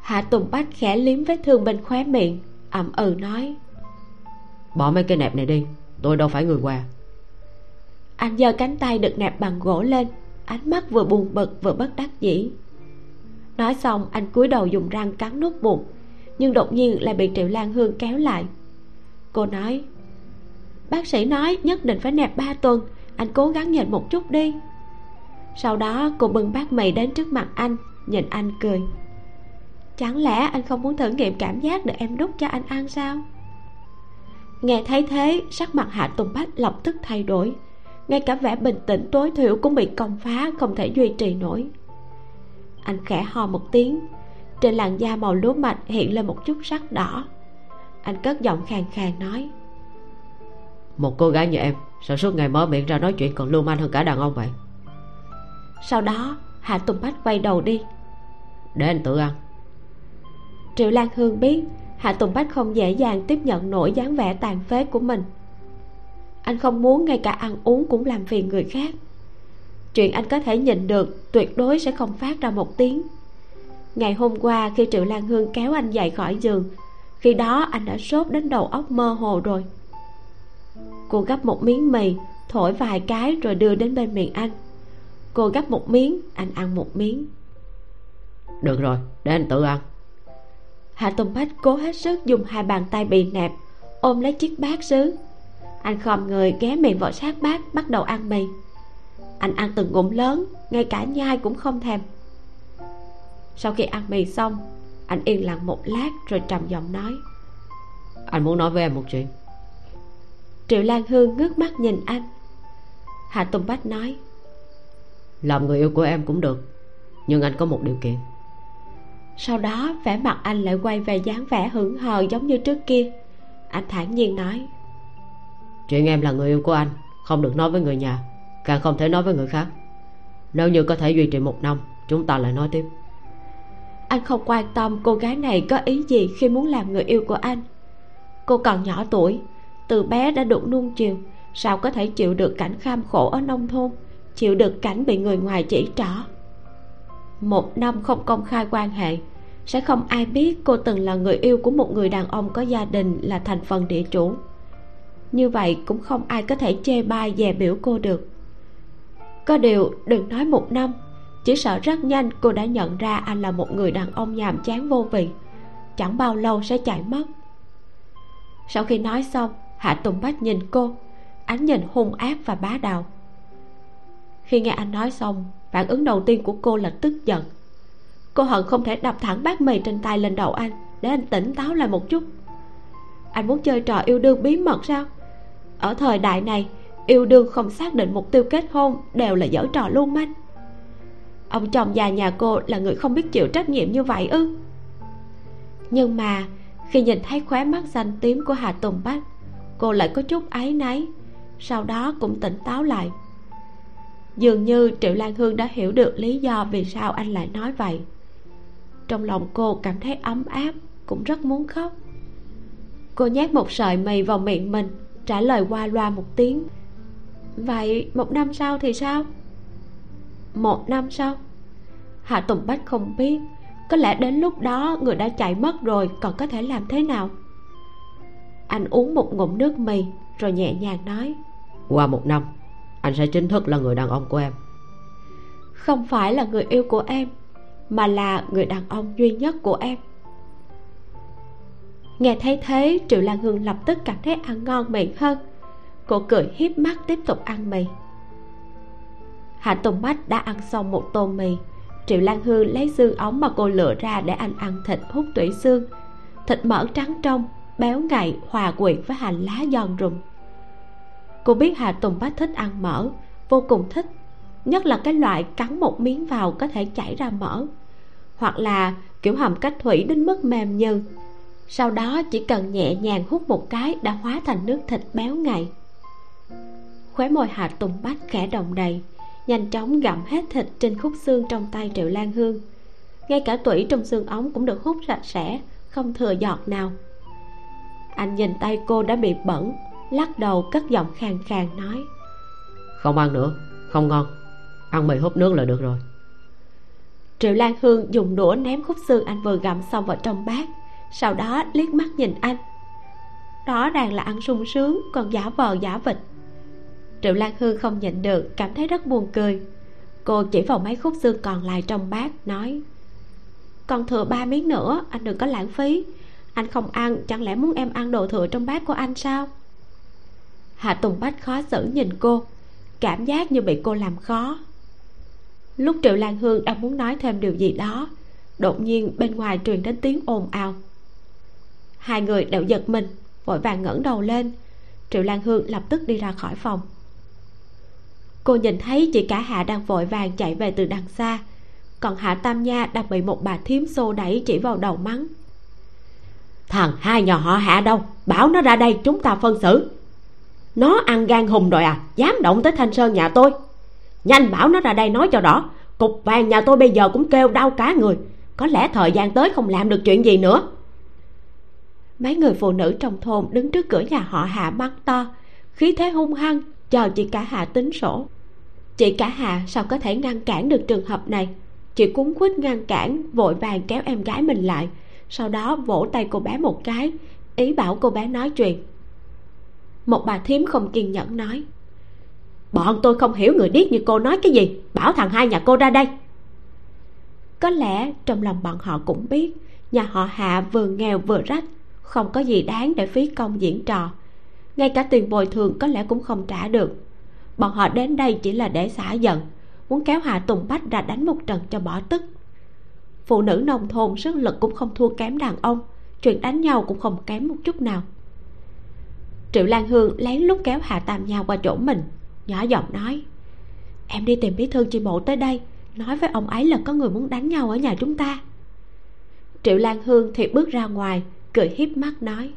Hạ tùng bách khẽ liếm vết thương bên khóe miệng ậm ừ nói. Bỏ mấy cái nẹp này đi tôi đâu phải người qua anh giơ cánh tay được nẹp bằng gỗ lên ánh mắt vừa buồn bực vừa bất đắc dĩ. Nói xong anh cúi đầu dùng răng cắn nút bụng nhưng đột nhiên lại bị triệu lan hương kéo lại. Cô nói bác sĩ nói nhất định phải nẹp ba tuần. Anh cố gắng nhịn một chút đi. Sau đó, cô bưng bát mì đến trước mặt anh, nhìn anh cười. Chẳng lẽ anh không muốn thử nghiệm cảm giác để em đút cho anh ăn sao? Nghe thấy thế, sắc mặt hạ tùng bách lập tức thay đổi. Ngay cả vẻ bình tĩnh tối thiểu cũng bị công phá, không thể duy trì nổi. Anh khẽ ho một tiếng. Trên làn da màu lúa mạch hiện lên một chút sắc đỏ. Anh cất giọng khàn khàn nói một cô gái như em sao suốt ngày mở miệng ra nói chuyện còn lưu manh hơn cả đàn ông vậy sau đó hạ tùng bách quay đầu đi. Để anh tự ăn. Triệu lan hương biết hạ tùng bách không dễ dàng tiếp nhận nổi dáng vẻ tàn phế của mình. Anh không muốn ngay cả ăn uống cũng làm phiền người khác. Chuyện anh có thể nhìn được tuyệt đối sẽ không phát ra một tiếng. Ngày hôm qua khi triệu lan hương kéo anh dậy khỏi giường khi đó anh đã sốt đến đầu óc mơ hồ rồi cô gấp một miếng mì thổi vài cái rồi đưa đến bên miệng anh. Cô gấp một miếng anh ăn một miếng. Được rồi để anh tự ăn. Hạ tùng bách cố hết sức dùng hai bàn tay bị nẹp ôm lấy chiếc bát sứ. Anh khom người ghé miệng vào sát bát bắt đầu ăn mì. Anh ăn từng ngụm lớn ngay cả nhai cũng không thèm. Sau khi ăn mì xong anh yên lặng một lát rồi trầm giọng nói. Anh muốn nói với em một chuyện triệu lan hương ngước mắt nhìn anh. Hạ tùng bách nói làm người yêu của em cũng được nhưng anh có một điều kiện. Sau đó vẻ mặt anh lại quay về dáng vẻ hững hờ giống như trước kia. Anh thản nhiên nói chuyện em là người yêu của anh không được nói với người nhà càng không thể nói với người khác. Nếu như có thể duy trì một năm chúng ta lại nói tiếp. Anh không quan tâm cô gái này có ý gì khi muốn làm người yêu của anh. Cô còn nhỏ tuổi từ bé đã được nuông chiều, sao có thể chịu được cảnh kham khổ ở nông thôn, chịu được cảnh bị người ngoài chỉ trỏ? Một năm không công khai quan hệ, sẽ không ai biết cô từng là người yêu của một người đàn ông có gia đình là thành phần địa chủ. Như vậy cũng không ai có thể chê bai dè biểu cô được. Có điều đừng nói một năm, chỉ sợ rất nhanh cô đã nhận ra anh là một người đàn ông nhàm chán vô vị, chẳng bao lâu sẽ chạy mất. Sau khi nói xong hạ tùng bách nhìn cô. Ánh nhìn hung ác và bá đạo. Khi nghe anh nói xong, phản ứng đầu tiên của cô là tức giận. Cô hận không thể đập thẳng bát mì trên tay lên đầu anh, để anh tỉnh táo lại một chút. Anh muốn chơi trò yêu đương bí mật sao? Ở thời đại này, yêu đương không xác định mục tiêu kết hôn đều là dở trò lưu manh ông chồng già nhà cô là người không biết chịu trách nhiệm như vậy ư? Nhưng mà, khi nhìn thấy khóe mắt xanh tím của hà tùng bách cô lại có chút áy náy, sau đó cũng tỉnh táo lại. Dường như triệu lan hương đã hiểu được lý do vì sao anh lại nói vậy. Trong lòng cô cảm thấy ấm áp, cũng rất muốn khóc. Cô nhét một sợi mì vào miệng mình, trả lời qua loa một tiếng. Vậy một năm sau thì sao? Một năm sau. Hạ tùng bách không biết, có lẽ đến lúc đó người đã chạy mất rồi còn có thể làm thế nào anh uống một ngụm nước mì rồi nhẹ nhàng nói. Qua một năm anh sẽ chính thức là người đàn ông của em. Không phải là người yêu của em mà là người đàn ông duy nhất của em. Nghe thấy thế triệu lan hương lập tức cảm thấy ăn ngon miệng hơn. Cô cười hiếp mắt tiếp tục ăn mì. Hạ tùng bách đã ăn xong một tô mì. Triệu lan hương lấy xương ống mà cô lựa ra để anh ăn thịt hút tủy xương. Thịt mỡ trắng trong béo ngậy, hòa quyện với hành lá giòn rụm cô biết hà tùng bách thích ăn mỡ, vô cùng thích, nhất là cái loại cắn một miếng vào có thể chảy ra mỡ. Hoặc là kiểu hầm cách thủy đến mức mềm như sau đó chỉ cần nhẹ nhàng hút một cái đã hóa thành nước thịt béo ngậy. Khóe môi hà tùng bách khẽ đồng đầy, nhanh chóng gặm hết thịt trên khúc xương trong tay triệu lan hương. Ngay cả tủy trong xương ống cũng được hút sạch sẽ, không thừa giọt nào anh nhìn tay cô đã bị bẩn lắc đầu cất giọng khàn khàn nói. Không ăn nữa không ngon. Ăn mì hút nước là được rồi. Triệu lan hương dùng đũa ném khúc xương anh vừa gặm xong vào trong bát sau đó liếc mắt nhìn anh. Rõ ràng là ăn sung sướng còn giả vờ giả vịt. Triệu lan hương không nhịn được cảm thấy rất buồn cười. Cô chỉ vào mấy khúc xương còn lại trong bát nói. Còn thừa ba miếng nữa anh đừng có lãng phí anh không ăn, chẳng lẽ muốn em ăn đồ thừa trong bát của anh sao? Hạ tùng bách khó xử nhìn cô, cảm giác như bị cô làm khó. Lúc triệu lan hương đang muốn nói thêm điều gì đó, đột nhiên bên ngoài truyền đến tiếng ồn ào. Hai người đều giật mình, vội vàng ngẩng đầu lên. Triệu lan hương lập tức đi ra khỏi phòng. Cô nhìn thấy chị cả hạ đang vội vàng chạy về từ đằng xa, còn hạ tam nha đang bị một bà thím xô đẩy chỉ vào đầu mắng thằng hai nhà họ hạ đâu? Bảo nó ra đây, chúng ta phân xử. Nó ăn gan hùng rồi à? Dám động tới thanh sơn nhà tôi. Nhanh bảo nó ra đây nói cho rõ. Cục vàng nhà tôi bây giờ cũng kêu đau cả người. Có lẽ thời gian tới không làm được chuyện gì nữa. Mấy người phụ nữ trong thôn đứng trước cửa nhà họ hạ mắt to. Khí thế hung hăng, chờ chị cả hạ tính sổ. Chị cả hạ sao có thể ngăn cản được trường hợp này? Chị cuốn quýt ngăn cản, vội vàng kéo em gái mình lại sau đó vỗ tay cô bé một cái, ý bảo cô bé nói chuyện. Một bà thím không kiên nhẫn nói, bọn tôi không hiểu người điếc như cô nói cái gì, bảo thằng hai nhà cô ra đây. Có lẽ trong lòng bọn họ cũng biết, nhà họ hạ vừa nghèo vừa rách, không có gì đáng để phí công diễn trò. Ngay cả tiền bồi thường có lẽ cũng không trả được. Bọn họ đến đây chỉ là để xả giận, muốn kéo hạ tùng bách ra đánh một trận cho bỏ tức phụ nữ nông thôn sức lực cũng không thua kém đàn ông, chuyện đánh nhau cũng không kém một chút nào. Triệu lan hương lén lút kéo hạ tam nha qua chỗ mình, nhỏ giọng nói, em đi tìm bí thư chi bộ tới đây, nói với ông ấy là có người muốn đánh nhau ở nhà chúng ta. Triệu lan hương thì bước ra ngoài, cười hiếp mắt nói,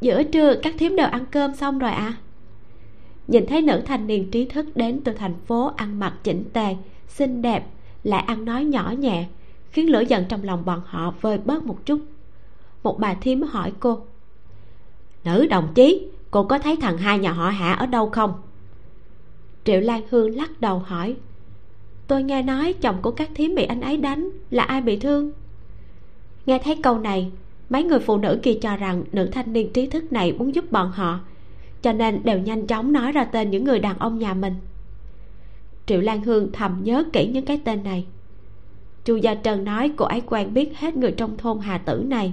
giữa trưa các thím đều ăn cơm xong rồi à nhìn thấy nữ thanh niên trí thức đến từ thành phố ăn mặc chỉnh tề, xinh đẹp, lại ăn nói nhỏ nhẹ khiến lửa giận trong lòng bọn họ vơi bớt một chút. Một bà thím hỏi cô, nữ đồng chí, cô có thấy thằng hai nhà họ hạ ở đâu không? Triệu lan hương lắc đầu hỏi, tôi nghe nói chồng của các thím bị anh ấy đánh, là ai bị thương? Nghe thấy câu này, mấy người phụ nữ kia cho rằng nữ thanh niên trí thức này muốn giúp bọn họ, cho nên đều nhanh chóng nói ra tên những người đàn ông nhà mình. Triệu lan hương thầm nhớ kỹ những cái tên này chu gia trần nói cô ấy quen biết hết người trong thôn hà tử này.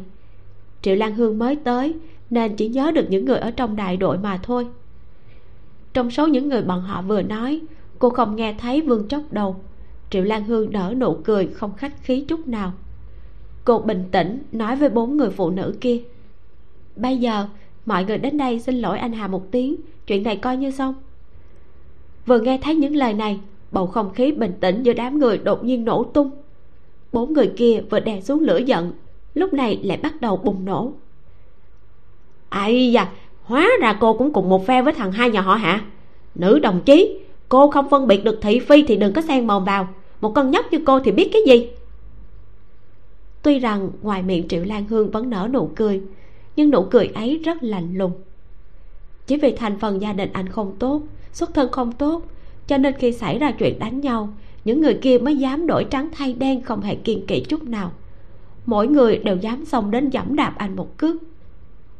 Triệu lan hương mới tới, nên chỉ nhớ được những người ở trong đại đội mà thôi. Trong số những người bọn họ vừa nói, cô không nghe thấy vương chốc đầu triệu lan hương nở nụ cười, không khách khí chút nào. Cô bình tĩnh nói với bốn người phụ nữ kia, bây giờ mọi người đến đây xin lỗi anh hà một tiếng, chuyện này coi như xong. Vừa nghe thấy những lời này, bầu không khí bình tĩnh giữa đám người đột nhiên nổ tung bốn người kia vừa đè xuống lửa giận, lúc này lại bắt đầu bùng nổ. Ây da, hóa ra cô cũng cùng một phe với thằng hai nhà họ hả? nữ đồng chí, cô không phân biệt được thị phi thì đừng có xen mồm vào. Một con nhóc như cô thì biết cái gì? Tuy rằng ngoài miệng triệu lan hương vẫn nở nụ cười, nhưng nụ cười ấy rất lạnh lùng. Chỉ vì thành phần gia đình anh không tốt, xuất thân không tốt, cho nên khi xảy ra chuyện đánh nhau những người kia mới dám đổi trắng thay đen không hề kiên kỵ chút nào. Mỗi người đều dám xông đến dẫm đạp anh một cước.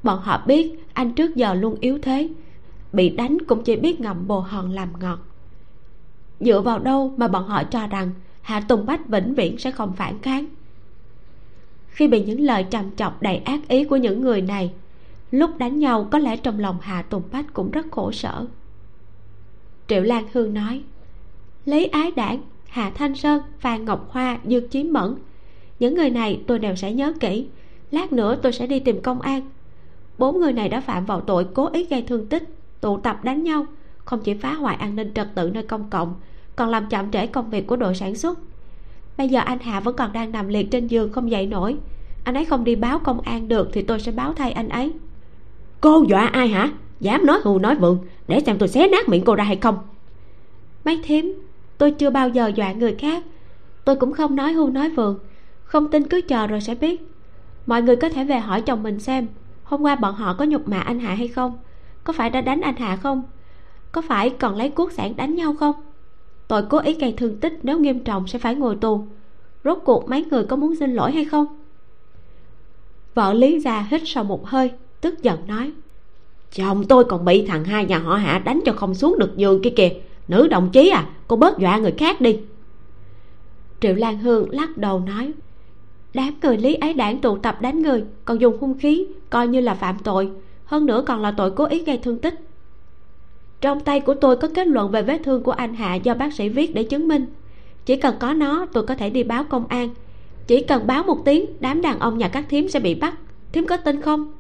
Bọn họ biết anh trước giờ luôn yếu thế, bị đánh cũng chỉ biết ngậm bồ hòn làm ngọt. Dựa vào đâu mà bọn họ cho rằng hạ tùng bách vĩnh viễn sẽ không phản kháng? Khi bị những lời trầm chọc đầy ác ý của những người này, lúc đánh nhau có lẽ trong lòng hạ tùng bách cũng rất khổ sở. Triệu lan hương nói, lấy ái đảng hạ thanh sơn phan ngọc hoa dương chí mẫn. Những người này tôi đều sẽ nhớ kỹ. Lát nữa tôi sẽ đi tìm công an. Bốn người này đã phạm vào tội cố ý gây thương tích tụ tập đánh nhau không chỉ phá hoại an ninh trật tự nơi công cộng còn làm chậm trễ công việc của đội sản xuất. Bây giờ anh hạ vẫn còn đang nằm liệt trên giường không dậy nổi. Anh ấy không đi báo công an được thì tôi sẽ báo thay anh ấy. Cô dọa ai hả? Dám nói hù nói vượng để xem tôi xé nát miệng cô ra hay không? Mấy thím tôi chưa bao giờ dọa người khác. Tôi cũng không nói hưu nói vượng. Không tin cứ chờ rồi sẽ biết. Mọi người có thể về hỏi chồng mình xem, hôm qua bọn họ có nhục mạ anh hạ hay không? Có phải đã đánh anh hạ không? Có phải còn lấy cuốc sản đánh nhau không? Tội cố ý gây thương tích nếu nghiêm trọng sẽ phải ngồi tù. Rốt cuộc mấy người có muốn xin lỗi hay không? Vợ lý ra hít sâu một hơi, tức giận nói, chồng tôi còn bị thằng hai nhà họ hạ đánh cho không xuống được giường kia kìa nữ đồng chí à cô bớt dọa người khác đi. Triệu lan hương lắc đầu nói, đám người lý ấy đảng tụ tập đánh người, còn dùng hung khí, coi như là phạm tội, hơn nữa còn là tội cố ý gây thương tích. Trong tay của tôi có kết luận về vết thương của anh hạ do bác sĩ viết để chứng minh. Chỉ cần có nó, tôi có thể đi báo công an. Chỉ cần báo một tiếng, đám đàn ông nhà các thím sẽ bị bắt. Thím có tin không?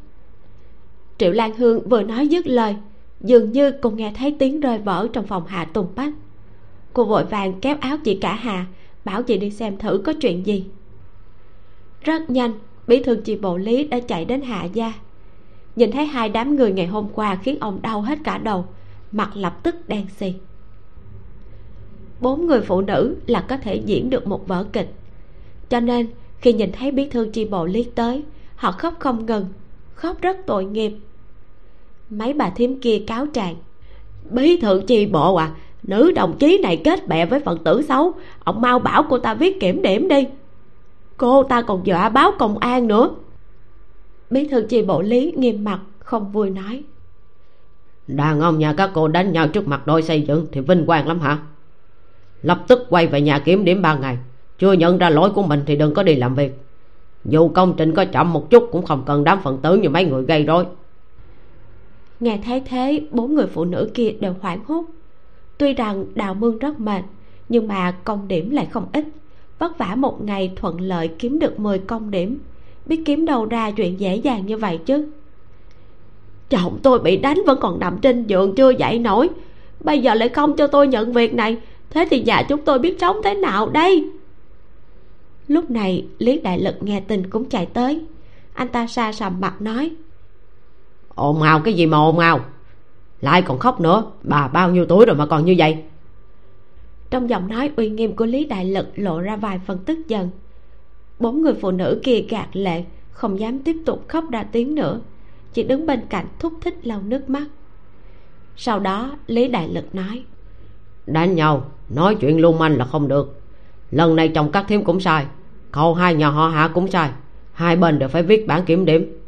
Triệu lan hương vừa nói dứt lời dường như cô nghe thấy tiếng rơi vỡ trong phòng hạ tùng bách cô vội vàng kéo áo chị cả hà bảo chị đi xem thử có chuyện gì. Rất nhanh, bí thư chị bộ lý đã chạy đến hạ gia. Nhìn thấy hai đám người ngày hôm qua khiến ông đau hết cả đầu, mặt lập tức đen xì. Bốn người phụ nữ là có thể diễn được một vở kịch. Cho nên, khi nhìn thấy bí thư chi bộ lý tới, họ khóc không ngừng, khóc rất tội nghiệp mấy bà thím kia cáo trạng. Bí thư chi bộ à nữ đồng chí này kết bè với phật tử xấu, ông mau bảo cô ta viết kiểm điểm đi. Cô ta còn dọa báo công an nữa. Bí thư chi bộ lý nghiêm mặt, không vui nói. Đàn ông nhà các cô đánh nhau trước mặt đội xây dựng thì vinh quang lắm hả? Lập tức quay về nhà kiểm điểm ba ngày. Chưa nhận ra lỗi của mình thì đừng có đi làm việc. Dù công trình có chậm một chút cũng không cần đám phần tử như mấy người gây rối nghe thấy thế, bốn người phụ nữ kia đều hoảng hốt. Tuy rằng đào mương rất mệt, nhưng mà công điểm lại không ít. Vất vả một ngày thuận lợi kiếm được 10 công điểm. Biết kiếm đâu ra chuyện dễ dàng như vậy chứ. Chồng tôi bị đánh vẫn còn nằm trên giường chưa dậy nổi. Bây giờ lại không cho tôi nhận việc này. Thế thì nhà chúng tôi biết sống thế nào đây? Lúc này, lý đại lực nghe tin cũng chạy tới. Anh ta xa sầm mặt nói ồn ào cái gì mà ồn ào? Lại còn khóc nữa. Bà bao nhiêu tuổi rồi mà còn như vậy? Trong giọng nói uy nghiêm của lý đại lực lộ ra vài phần tức giận. Bốn người phụ nữ kia gạt lệ, không dám tiếp tục khóc ra tiếng nữa. Chỉ đứng bên cạnh thúc thích lau nước mắt. Sau đó, lý đại lực nói, đánh nhau, nói chuyện lung manh là không được. Lần này chồng các thím cũng sai, cậu hai nhà họ hạ cũng sai. Hai bên đều phải viết bản kiểm điểm.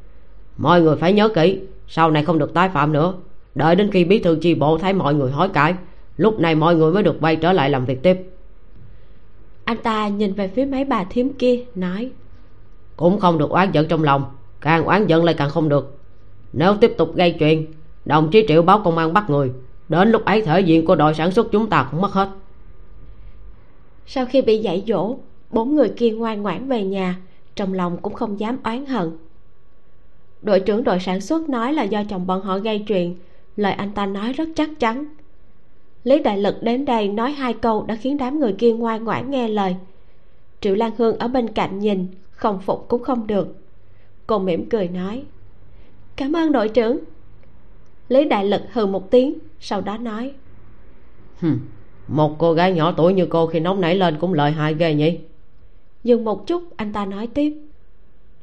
Mọi người phải nhớ kỹ sau này không được tái phạm nữa. Đợi đến khi bí thư chi bộ thấy mọi người hối cải lúc này mọi người mới được quay trở lại làm việc tiếp. Anh ta nhìn về phía mấy bà thím kia nói cũng không được oán giận trong lòng càng oán giận lại càng không được. Nếu tiếp tục gây chuyện đồng chí triệu báo công an bắt người đến lúc ấy thể diện của đội sản xuất chúng ta cũng mất hết. Sau khi bị dạy dỗ bốn người kia ngoan ngoãn về nhà trong lòng cũng không dám oán hận đội trưởng đội sản xuất nói là do chồng bọn họ gây chuyện. Lời anh ta nói rất chắc chắn. Lý đại lực đến đây nói hai câu đã khiến đám người kia ngoan ngoãn nghe lời. Triệu lan hương ở bên cạnh nhìn không phục cũng không được. Cô mỉm cười nói cảm ơn đội trưởng. Lý đại lực hừ một tiếng sau đó nói Hừm, một cô gái nhỏ tuổi như cô khi nóng nảy lên cũng lợi hại ghê nhỉ? Dừng một chút anh ta nói tiếp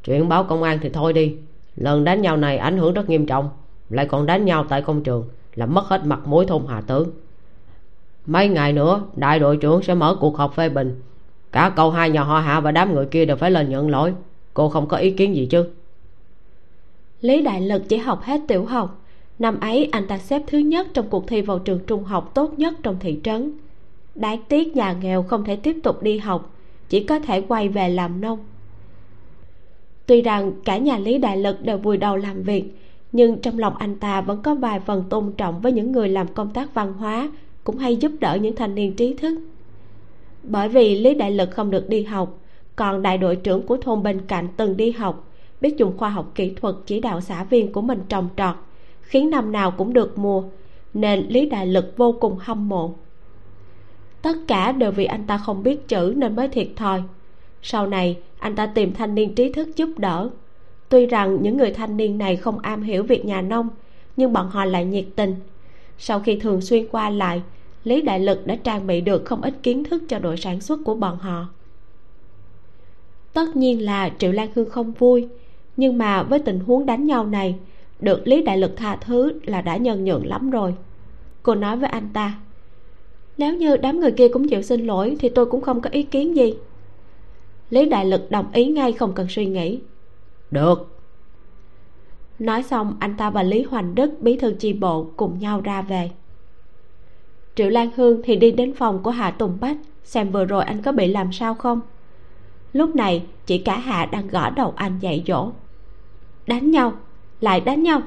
chuyện báo công an thì thôi đi lần đánh nhau này ảnh hưởng rất nghiêm trọng, lại còn đánh nhau tại công trường, làm mất hết mặt mũi thôn hà tướng mấy ngày nữa, đại đội trưởng sẽ mở cuộc họp phê bình. Cả cậu hai nhà họ hạ và đám người kia đều phải lên nhận lỗi. Cô không có ý kiến gì chứ? Lý đại lực chỉ học hết tiểu học. Năm ấy, anh ta xếp thứ nhất trong cuộc thi vào trường trung học tốt nhất trong thị trấn. Đáng tiếc nhà nghèo không thể tiếp tục đi học, chỉ có thể quay về làm nông tuy rằng cả nhà lý đại lực đều vùi đầu làm việc, nhưng trong lòng anh ta vẫn có vài phần tôn trọng với những người làm công tác văn hóa, cũng hay giúp đỡ những thanh niên trí thức. Bởi vì lý đại lực không được đi học, còn đại đội trưởng của thôn bên cạnh từng đi học, biết dùng khoa học kỹ thuật chỉ đạo xã viên của mình trồng trọt, khiến năm nào cũng được mùa nên lý đại lực vô cùng hâm mộ. Tất cả đều vì anh ta không biết chữ nên mới thiệt thòi sau này, anh ta tìm thanh niên trí thức giúp đỡ. Tuy rằng những người thanh niên này không am hiểu việc nhà nông, nhưng bọn họ lại nhiệt tình. Sau khi thường xuyên qua lại, lý đại lực đã trang bị được không ít kiến thức cho đội sản xuất của bọn họ. Tất nhiên là triệu lan hương không vui, nhưng mà với tình huống đánh nhau này, được lý đại lực tha thứ là đã nhân nhượng lắm rồi. Cô nói với anh ta, nếu như đám người kia cũng chịu xin lỗi thì tôi cũng không có ý kiến gì lý đại lực đồng ý ngay không cần suy nghĩ. Được. Nói xong anh ta và lý hoành đức bí thư chi bộ cùng nhau ra về. Triệu lan hương thì đi đến phòng của hạ tùng bách xem vừa rồi anh có bị làm sao không. Lúc này chị cả hạ đang gõ đầu anh dạy dỗ. Đánh nhau lại đánh nhau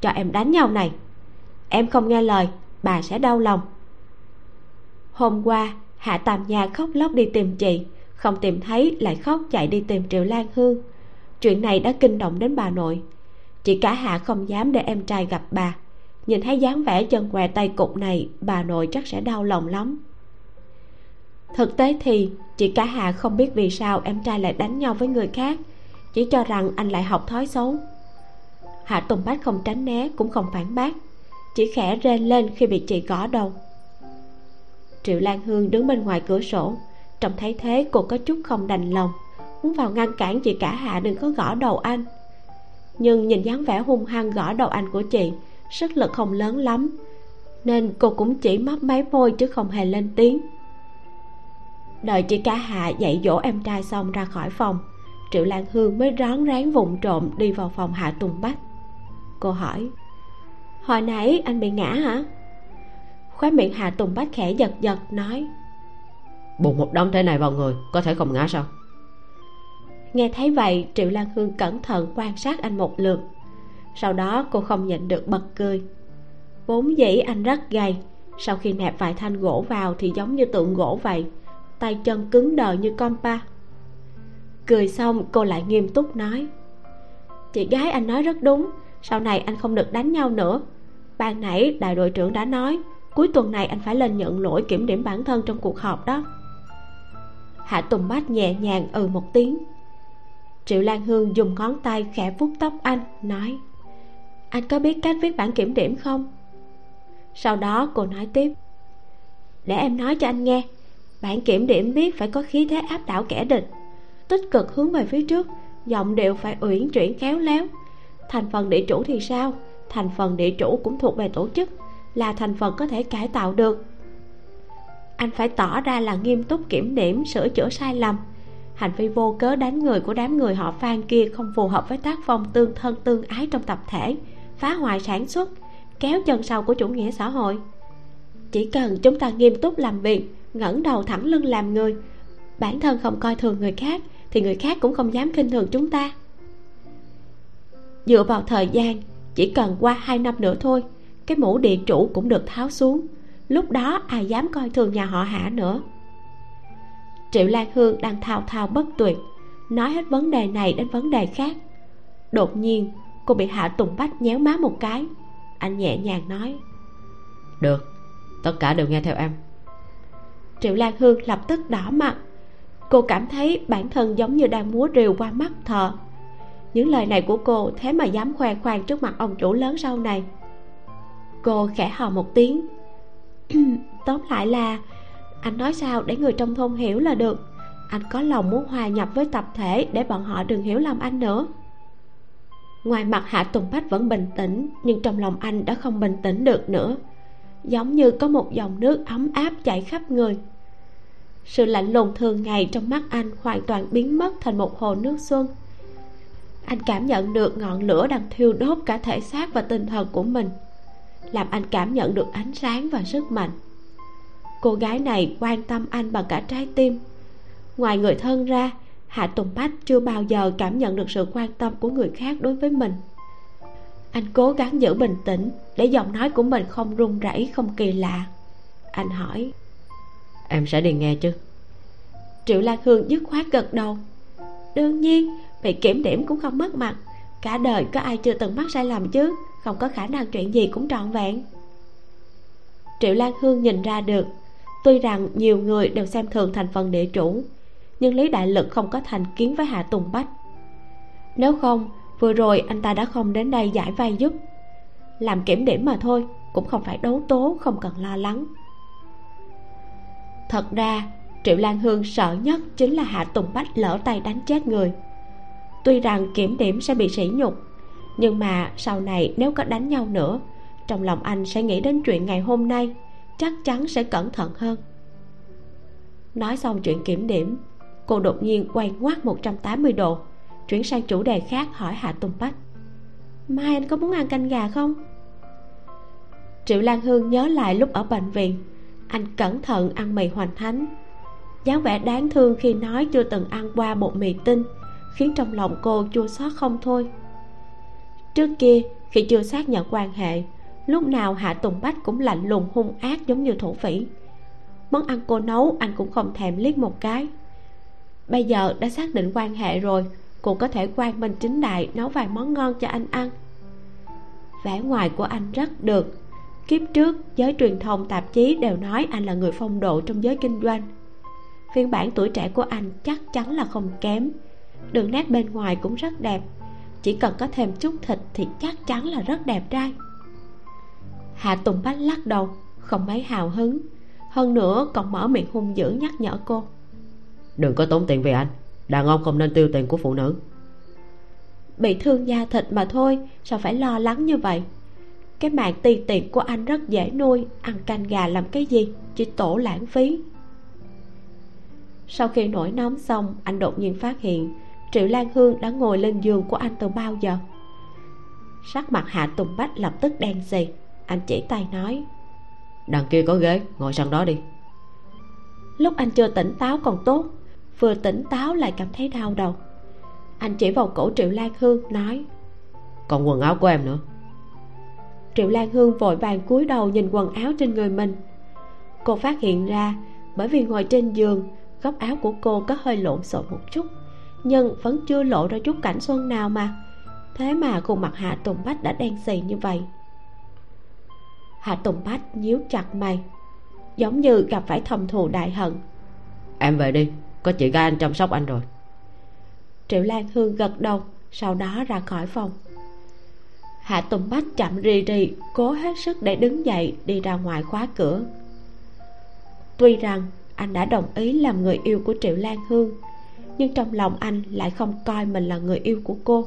cho em đánh nhau này. Em không nghe lời bà sẽ đau lòng. Hôm qua hạ tàm nhà khóc lóc đi tìm chị không tìm thấy lại khóc chạy đi tìm triệu lan hương. Chuyện này đã kinh động đến bà nội. Chị cả hạ không dám để em trai gặp bà. Nhìn thấy dáng vẻ chân què tay cục này, bà nội chắc sẽ đau lòng lắm. Thực tế thì chị cả hạ không biết vì sao em trai lại đánh nhau với người khác, chỉ cho rằng anh lại học thói xấu. Hạ tùng bách không tránh né, cũng không phản bác, chỉ khẽ rên lên khi bị chị gõ đầu. Triệu lan hương đứng bên ngoài cửa sổ trông thấy thế, cô có chút không đành lòng. Muốn vào ngăn cản chị cả hạ đừng có gõ đầu anh. Nhưng nhìn dáng vẻ hung hăng gõ đầu anh của chị, sức lực không lớn lắm. Nên cô cũng chỉ mấp máy môi chứ không hề lên tiếng. Đợi chị cả hạ dạy dỗ em trai xong ra khỏi phòng, triệu lan hương mới rón rén vụng trộm đi vào phòng hạ tùng bách. Cô hỏi, hồi nãy anh bị ngã hả? Khóe miệng hạ tùng bách khẽ giật giật, nói bùng một đống thế này vào người, có thể không ngã sao? Nghe thấy vậy, triệu lan hương cẩn thận quan sát anh một lượt. Sau đó cô không nhịn được bật cười. Vốn dĩ anh rất gầy, sau khi nẹp vài thanh gỗ vào thì giống như tượng gỗ vậy, tay chân cứng đờ như con pa. Cười xong, cô lại nghiêm túc nói, chị gái anh nói rất đúng, sau này anh không được đánh nhau nữa. Ban nãy đại đội trưởng đã nói, cuối tuần này anh phải lên nhận lỗi kiểm điểm bản thân trong cuộc họp đó hạ tùng bách nhẹ nhàng ừ một tiếng. Triệu lan hương dùng ngón tay khẽ vuốt tóc anh, nói, anh có biết cách viết bản kiểm điểm không? Sau đó cô nói tiếp, để em nói cho anh nghe, bản kiểm điểm viết phải có khí thế áp đảo kẻ địch, tích cực hướng về phía trước, giọng điệu phải uyển chuyển khéo léo. Thành phần địa chủ thì sao? Thành phần địa chủ cũng thuộc về tổ chức, là thành phần có thể cải tạo được anh phải tỏ ra là nghiêm túc kiểm điểm, sửa chữa sai lầm. Hành vi vô cớ đánh người của đám người họ phan kia không phù hợp với tác phong tương thân tương ái trong tập thể, phá hoại sản xuất, kéo chân sau của chủ nghĩa xã hội. Chỉ cần chúng ta nghiêm túc làm việc, ngẩng đầu thẳng lưng làm người, bản thân không coi thường người khác, thì người khác cũng không dám khinh thường chúng ta. Dựa vào thời gian, chỉ cần qua hai năm nữa thôi, cái mũ địa chủ cũng được tháo xuống lúc đó ai dám coi thường nhà họ hạ nữa. Triệu lan hương đang thao thao bất tuyệt nói hết vấn đề này đến vấn đề khác. Đột nhiên cô bị hạ tùng bách nhéo má một cái. Anh nhẹ nhàng nói được tất cả đều nghe theo em. Triệu lan hương lập tức đỏ mặt. Cô cảm thấy bản thân giống như đang múa rìu qua mắt thợ. Những lời này của cô thế mà dám khoe khoang trước mặt ông chủ lớn sau này. Cô khẽ hò một tiếng tóm lại là, anh nói sao để người trong thôn hiểu là được? Anh có lòng muốn hòa nhập với tập thể để bọn họ đừng hiểu lầm anh nữa. Ngoài mặt hạ tùng bách vẫn bình tĩnh, nhưng trong lòng anh đã không bình tĩnh được nữa. Giống như có một dòng nước ấm áp chảy khắp người. Sự lạnh lùng thường ngày trong mắt anh hoàn toàn biến mất thành một hồ nước xuân. Anh cảm nhận được ngọn lửa đang thiêu đốt cả thể xác và tinh thần của mình làm anh cảm nhận được ánh sáng và sức mạnh. Cô gái này quan tâm anh bằng cả trái tim. Ngoài người thân ra hạ tùng bách chưa bao giờ cảm nhận được sự quan tâm của người khác đối với mình. Anh cố gắng giữ bình tĩnh để giọng nói của mình không run rẩy không kỳ lạ. Anh hỏi em sẽ đi nghe chứ? Triệu lan hương dứt khoát gật đầu. Đương nhiên bị kiểm điểm cũng không mất mặt. Cả đời có ai chưa từng mắc sai lầm chứ không có khả năng chuyện gì cũng trọn vẹn. Triệu lan hương nhìn ra được, tuy rằng nhiều người đều xem thường thành phần địa chủ, nhưng lý đại lực không có thành kiến với hạ tùng bách. Nếu không, vừa rồi anh ta đã không đến đây giải vay giúp. Làm kiểm điểm mà thôi, cũng không phải đấu tố, không cần lo lắng. Thật ra, triệu lan hương sợ nhất chính là hạ tùng bách lỡ tay đánh chết người. Tuy rằng kiểm điểm sẽ bị sỉ nhục nhưng mà sau này nếu có đánh nhau nữa, trong lòng anh sẽ nghĩ đến chuyện ngày hôm nay, chắc chắn sẽ cẩn thận hơn. Nói xong chuyện kiểm điểm, cô đột nhiên quay ngoắt 180 độ, chuyển sang chủ đề khác hỏi hạ tùng bách. Mai anh có muốn ăn canh gà không? Triệu lan hương nhớ lại lúc ở bệnh viện, anh cẩn thận ăn mì hoành thánh. Dáng vẻ đáng thương khi nói chưa từng ăn qua bột mì tinh, khiến trong lòng cô chua xót không thôi trước kia, khi chưa xác nhận quan hệ, lúc nào hạ tùng bách cũng lạnh lùng, hung ác giống như thổ phỉ. Món ăn cô nấu, anh cũng không thèm liếc một cái. Bây giờ đã xác định quan hệ rồi cô có thể quan minh chính đại nấu vài món ngon cho anh ăn. Vẻ ngoài của anh rất được. Kiếp trước, giới truyền thông, tạp chí đều nói anh là người phong độ trong giới kinh doanh. Phiên bản tuổi trẻ của anh chắc chắn là không kém. Đường nét bên ngoài cũng rất đẹp chỉ cần có thêm chút thịt thì chắc chắn là rất đẹp trai. Hạ tùng bách lắc đầu không mấy hào hứng. Hơn nữa còn mở miệng hung dữ nhắc nhở cô. Đừng có tốn tiền vì anh đàn ông không nên tiêu tiền của phụ nữ. Bị thương da thịt mà thôi sao phải lo lắng như vậy? Cái mạng tì tiện của anh rất dễ nuôi ăn canh gà làm cái gì chỉ tổ lãng phí. Sau khi nổi nóng xong anh đột nhiên phát hiện triệu lan hương đã ngồi lên giường của anh từ bao giờ? Sắc mặt hạ tùng bách lập tức đen xì. Anh chỉ tay nói đằng kia có ghế ngồi sang đó đi. Lúc anh chưa tỉnh táo còn tốt vừa tỉnh táo lại cảm thấy đau đầu. Anh chỉ vào cổ triệu lan hương nói còn quần áo của em nữa. Triệu lan hương vội vàng cúi đầu nhìn quần áo trên người mình. Cô phát hiện ra bởi vì ngồi trên giường góc áo của cô có hơi lộn xộn một chút nhưng vẫn chưa lộ ra chút cảnh xuân nào mà. Thế mà khuôn mặt hạ tùng bách đã đen xì như vậy. Hạ tùng bách nhíu chặt mày giống như gặp phải thầm thù đại hận. Em về đi có chị gái anh chăm sóc anh rồi. Triệu lan hương gật đầu sau đó ra khỏi phòng. Hạ tùng bách chậm rì rì cố hết sức để đứng dậy đi ra ngoài khóa cửa. Tuy rằng anh đã đồng ý làm người yêu của triệu lan hương nhưng trong lòng anh lại không coi mình là người yêu của cô.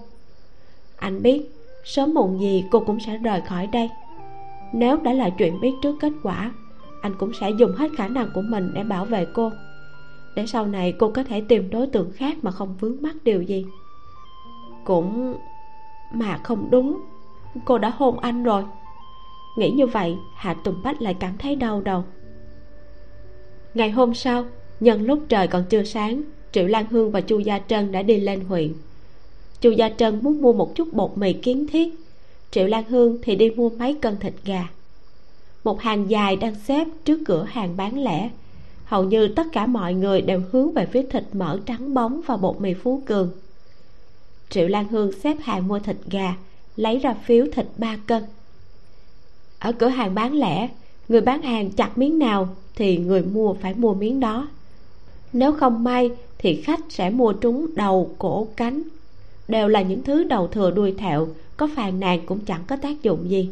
Anh biết, sớm muộn gì cô cũng sẽ rời khỏi đây. Nếu đã là chuyện biết trước kết quả, anh cũng sẽ dùng hết khả năng của mình để bảo vệ cô. Để sau này cô có thể tìm đối tượng khác mà không vướng mắc điều gì. Cũng mà không đúng, cô đã hôn anh rồi. Nghĩ như vậy, hạ tùng bách lại cảm thấy đau đầu. Ngày hôm sau, nhân lúc trời còn chưa sáng triệu lan hương và chu gia trân đã đi lên huyện. Chu gia trân muốn mua một chút bột mì kiến thiết. Triệu lan hương thì đi mua mấy cân thịt gà. Một hàng dài đang xếp trước cửa hàng bán lẻ. Hầu như tất cả mọi người đều hướng về phía thịt mỡ trắng bóng và bột mì phú cường. Triệu lan hương xếp hàng mua thịt gà, lấy ra phiếu thịt ba cân. Ở cửa hàng bán lẻ, người bán hàng chặt miếng nào thì người mua phải mua miếng đó. Nếu không may thì khách sẽ mua trúng đầu cổ cánh. Đều là những thứ đầu thừa đuôi thẹo, có phàn nàn cũng chẳng có tác dụng gì.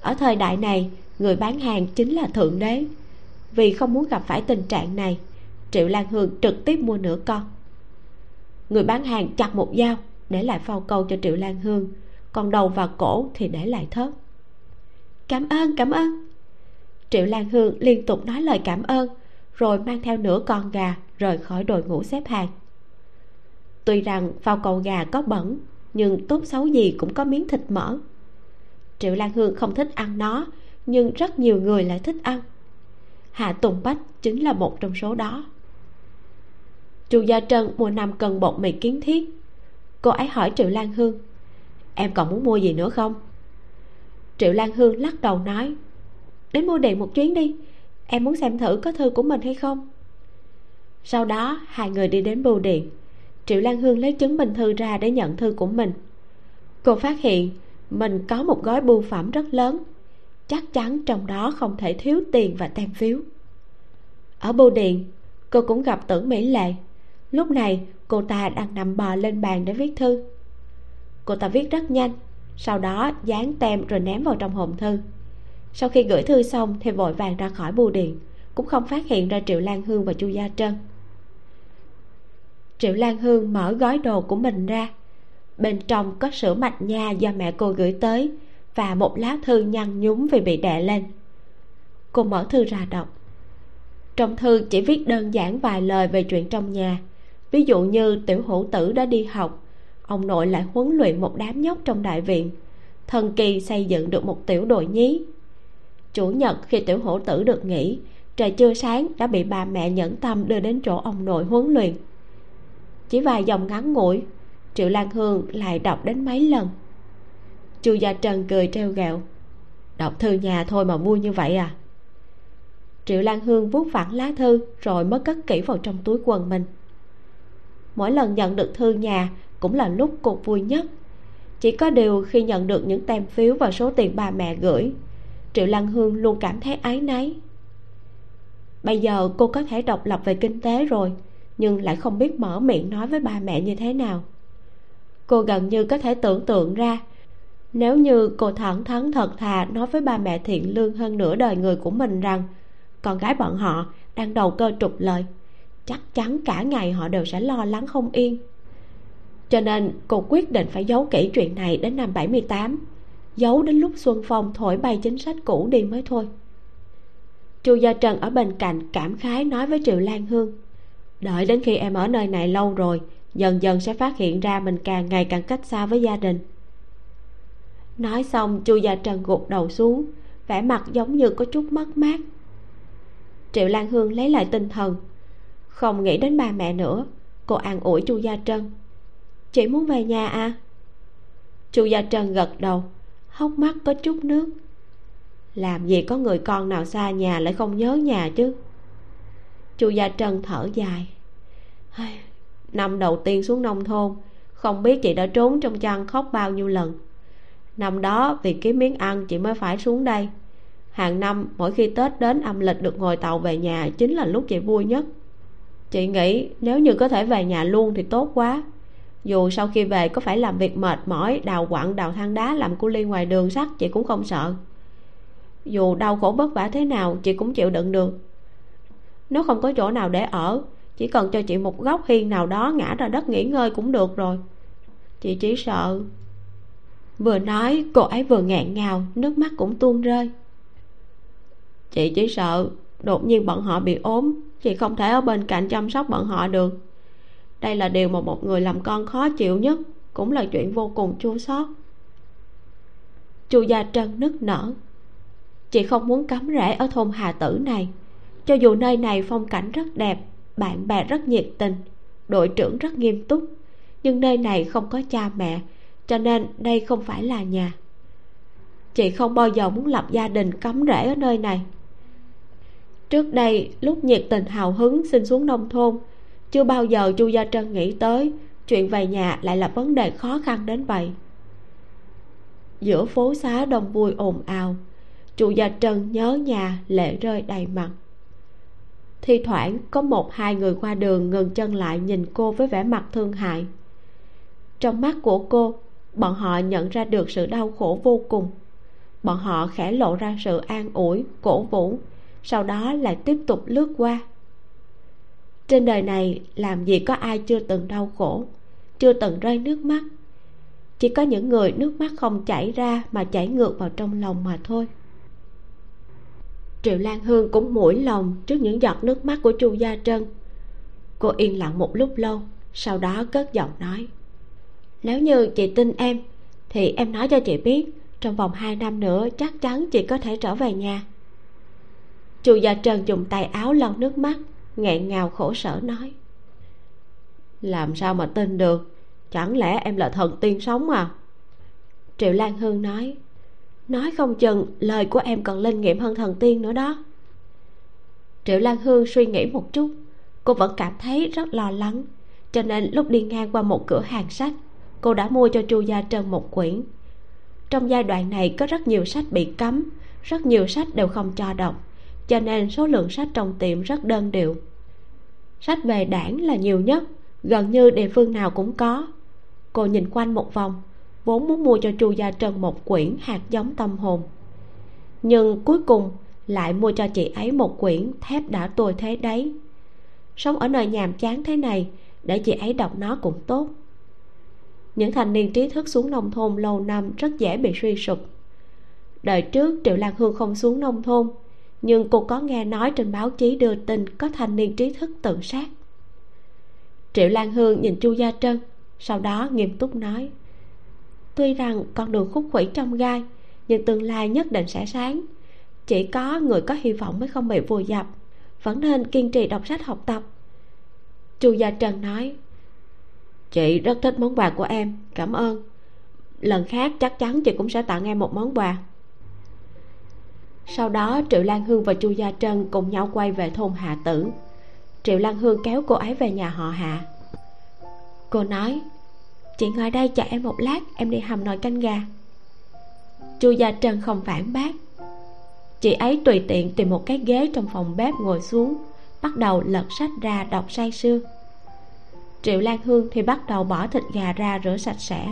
Ở thời đại này, người bán hàng chính là thượng đế. Vì không muốn gặp phải tình trạng này, triệu lan hương trực tiếp mua nửa con. Người bán hàng chặt một dao, để lại phao câu cho triệu lan hương, còn đầu và cổ thì để lại thớt. Cảm ơn cảm ơn. Triệu lan hương liên tục nói lời cảm ơn, rồi mang theo nửa con gà rời khỏi đội ngũ xếp hàng tuy rằng vào cầu gà có bẩn, nhưng tốt xấu gì cũng có miếng thịt mỡ. Triệu lan hương không thích ăn nó, nhưng rất nhiều người lại thích ăn. Hạ tùng bách chính là một trong số đó. Chu gia trân mua năm cân bột mì kiến thiết. Cô ấy hỏi triệu lan hương, em còn muốn mua gì nữa không? Triệu lan hương lắc đầu nói, đến mua điện một chuyến đi, em muốn xem thử có thư của mình hay không? Sau đó, hai người đi đến bưu điện. Triệu lan hương lấy chứng minh thư ra để nhận thư của mình. Cô phát hiện mình có một gói bưu phẩm rất lớn. Chắc chắn trong đó không thể thiếu tiền và tem phiếu. Ở bưu điện, cô cũng gặp tưởng mỹ lệ. Lúc này, cô ta đang nằm bò lên bàn để viết thư. Cô ta viết rất nhanh, sau đó dán tem rồi ném vào trong hộp thư. Sau khi gửi thư xong thì vội vàng ra khỏi bưu điện, cũng không phát hiện ra triệu lan hương và chu gia trân triệu lan hương mở gói đồ của mình ra. Bên trong có sữa mạch nha do mẹ cô gửi tới và một lá thư nhăn nhúm vì bị đè lên. Cô mở thư ra đọc. Trong thư chỉ viết đơn giản vài lời về chuyện trong nhà. Ví dụ như tiểu hữu tử đã đi học, ông nội lại huấn luyện một đám nhóc trong đại viện, thần kỳ xây dựng được một tiểu đội nhí. Chủ nhật khi tiểu hổ tử được nghỉ, trời chưa sáng đã bị bà mẹ nhẫn tâm đưa đến chỗ ông nội huấn luyện chỉ vài dòng ngắn ngủi, triệu lan hương lại đọc đến mấy lần. Chu gia trần cười treo gẹo đọc thư nhà thôi mà vui như vậy à? Triệu lan hương vuốt phẳng lá thư rồi mới cất kỹ vào trong túi quần mình. Mỗi lần nhận được thư nhà cũng là lúc cô vui nhất. Chỉ có điều khi nhận được những tem phiếu và số tiền ba mẹ gửi, triệu lan hương luôn cảm thấy áy náy. Bây giờ cô có thể độc lập về kinh tế rồi nhưng lại không biết mở miệng nói với ba mẹ như thế nào. Cô gần như có thể tưởng tượng ra, nếu như cô thẳng thắn thật thà nói với ba mẹ thiện lương hơn nửa đời người của mình rằng con gái bọn họ đang đầu cơ trục lợi, chắc chắn cả ngày họ đều sẽ lo lắng không yên. Cho nên cô quyết định phải giấu kỹ chuyện này đến năm 78 giấu đến lúc xuân phong thổi bay chính sách cũ đi mới thôi. Chu gia trần ở bên cạnh cảm khái nói với triệu lan hương đợi đến khi em ở nơi này lâu rồi, dần dần sẽ phát hiện ra mình càng ngày càng cách xa với gia đình. Nói xong, chu gia trần gục đầu xuống, vẻ mặt giống như có chút mất mát. Triệu lan hương lấy lại tinh thần. Không nghĩ đến ba mẹ nữa, cô an ủi chu gia trân chị muốn về nhà à? Chu gia trân gật đầu, hốc mắt có chút nước. Làm gì có người con nào xa nhà lại không nhớ nhà chứ? Chu gia trân thở dài. Năm đầu tiên xuống nông thôn, không biết chị đã trốn trong chăn khóc bao nhiêu lần. Năm đó vì kiếm miếng ăn chị mới phải xuống đây. Hàng năm mỗi khi tết đến âm lịch được ngồi tàu về nhà chính là lúc chị vui nhất. Chị nghĩ nếu như có thể về nhà luôn thì tốt quá. Dù sau khi về có phải làm việc mệt mỏi, đào quặng, đào than đá, làm cu ly ngoài đường sắt, chị cũng không sợ. Dù đau khổ vất vả thế nào, chị cũng chịu đựng được nếu không có chỗ nào để ở, chỉ cần cho chị một góc hiên nào đó ngã ra đất nghỉ ngơi cũng được rồi. Chị chỉ sợ. Vừa nói, cô ấy vừa nghẹn ngào, nước mắt cũng tuôn rơi. Chị chỉ sợ, đột nhiên bọn họ bị ốm, chị không thể ở bên cạnh chăm sóc bọn họ được. Đây là điều mà một người làm con khó chịu nhất, cũng là chuyện vô cùng chua xót. Chu gia trân nức nở. Chị không muốn cắm rễ ở thôn hà tử này cho dù nơi này phong cảnh rất đẹp, bạn bè rất nhiệt tình, đội trưởng rất nghiêm túc, nhưng nơi này không có cha mẹ, cho nên đây không phải là nhà. Chị không bao giờ muốn lập gia đình cắm rễ ở nơi này. Trước đây, lúc nhiệt tình hào hứng xin xuống nông thôn, chưa bao giờ chu gia trân nghĩ tới chuyện về nhà lại là vấn đề khó khăn đến vậy. Giữa phố xá đông vui ồn ào, chu gia trân nhớ nhà lệ rơi đầy mặt thi thoảng có một hai người qua đường ngừng chân lại nhìn cô với vẻ mặt thương hại. Trong mắt của cô, bọn họ nhận ra được sự đau khổ vô cùng. Bọn họ khẽ lộ ra sự an ủi, cổ vũ, sau đó lại tiếp tục lướt qua. Trên đời này làm gì có ai chưa từng đau khổ, chưa từng rơi nước mắt. Chỉ có những người nước mắt không chảy ra mà chảy ngược vào trong lòng mà thôi triệu lan hương cũng mũi lòng trước những giọt nước mắt của chu gia trân. Cô yên lặng một lúc lâu, sau đó cất giọng nói. Nếu như chị tin em, thì em nói cho chị biết, trong vòng hai năm nữa chắc chắn chị có thể trở về nhà. Chu gia trân dùng tay áo lau nước mắt, nghẹn ngào khổ sở nói. Làm sao mà tin được? Chẳng lẽ em là thần tiên sống à? Triệu lan hương nói nói không chừng, lời của em còn linh nghiệm hơn thần tiên nữa đó. Triệu lan hương suy nghĩ một chút, cô vẫn cảm thấy rất lo lắng. Cho nên lúc đi ngang qua một cửa hàng sách, cô đã mua cho chu gia trân một quyển. Trong giai đoạn này có rất nhiều sách bị cấm, rất nhiều sách đều không cho đọc, cho nên số lượng sách trong tiệm rất đơn điệu. Sách về đảng là nhiều nhất, gần như địa phương nào cũng có. Cô nhìn quanh một vòng vốn muốn mua cho chu gia trân một quyển hạt giống tâm hồn. Nhưng cuối cùng lại mua cho chị ấy một quyển thép đã tôi thế đấy. Sống ở nơi nhàm chán thế này, để chị ấy đọc nó cũng tốt. Những thanh niên trí thức xuống nông thôn lâu năm rất dễ bị suy sụp. Đời trước triệu lan hương không xuống nông thôn, nhưng cô có nghe nói trên báo chí đưa tin có thanh niên trí thức tự sát. Triệu lan hương nhìn chu gia trân, sau đó nghiêm túc nói tuy rằng con đường khúc khuỷu trong gai, nhưng tương lai nhất định sẽ sáng. Chỉ có người có hy vọng mới không bị vùi dập, vẫn nên kiên trì đọc sách học tập. Chu gia trần nói, chị rất thích món quà của em, cảm ơn. Lần khác chắc chắn chị cũng sẽ tặng em một món quà. Sau đó, triệu lan hương và chu gia trân cùng nhau quay về thôn hạ tử. Triệu lan hương kéo cô ấy về nhà họ hạ. Cô nói chị ngồi đây chờ em một lát, em đi hầm nồi canh gà. Chu gia trân không phản bác. Chị ấy tùy tiện tìm một cái ghế trong phòng bếp ngồi xuống, bắt đầu lật sách ra đọc say sưa triệu lan hương thì bắt đầu bỏ thịt gà ra rửa sạch sẽ,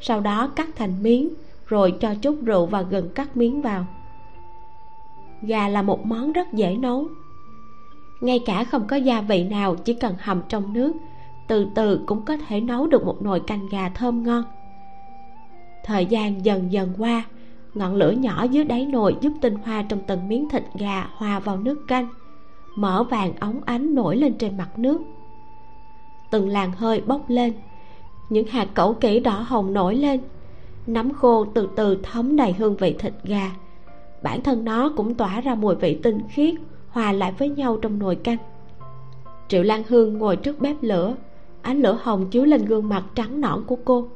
sau đó cắt thành miếng, rồi cho chút rượu và gừng cắt miếng vào. Gà là một món rất dễ nấu. Ngay cả không có gia vị nào, chỉ cần hầm trong nước từ từ cũng có thể nấu được một nồi canh gà thơm ngon. Thời gian dần dần qua, ngọn lửa nhỏ dưới đáy nồi giúp tinh hoa trong từng miếng thịt gà hòa vào nước canh mỡ vàng óng ánh nổi lên trên mặt nước. Từng làn hơi bốc lên, những hạt cẩu kỹ đỏ hồng nổi lên, nấm khô từ từ thấm đầy hương vị thịt gà. Bản thân nó cũng tỏa ra mùi vị tinh khiết, hòa lại với nhau trong nồi canh. Triệu lan hương ngồi trước bếp lửa ánh lửa hồng chiếu lên gương mặt trắng nõn của cô,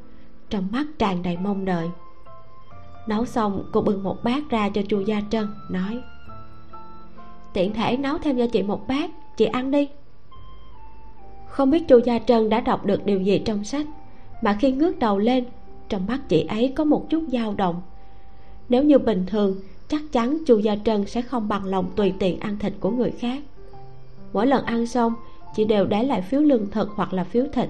trong mắt tràn đầy mong đợi. Nấu xong, cô bưng một bát ra cho chu gia trân, nói, tiện thể nấu thêm cho chị một bát, chị ăn đi. Không biết chu gia trân đã đọc được điều gì trong sách, mà khi ngước đầu lên, trong mắt chị ấy có một chút dao động. Nếu như bình thường, chắc chắn chu gia trân sẽ không bằng lòng tùy tiện ăn thịt của người khác. Mỗi lần ăn xong chị đều để lại phiếu lương thực hoặc là phiếu thịt.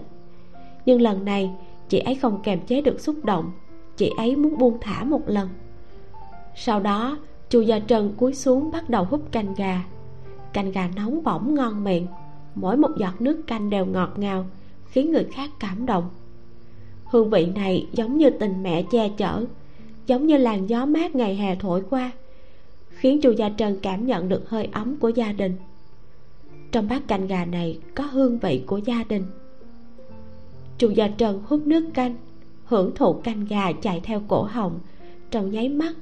Nhưng lần này, chị ấy không kềm chế được xúc động, chị ấy muốn buông thả một lần. Sau đó, chu gia trân cúi xuống bắt đầu hút canh gà. Canh gà nóng bỏng ngon miệng, mỗi một giọt nước canh đều ngọt ngào, khiến người khác cảm động. Hương vị này giống như tình mẹ che chở, giống như làn gió mát ngày hè thổi qua, khiến chu gia trân cảm nhận được hơi ấm của gia đình trong bát canh gà này có hương vị của gia đình. Chu gia trân hút nước canh, hưởng thụ canh gà chạy theo cổ họng. Trong nháy mắt,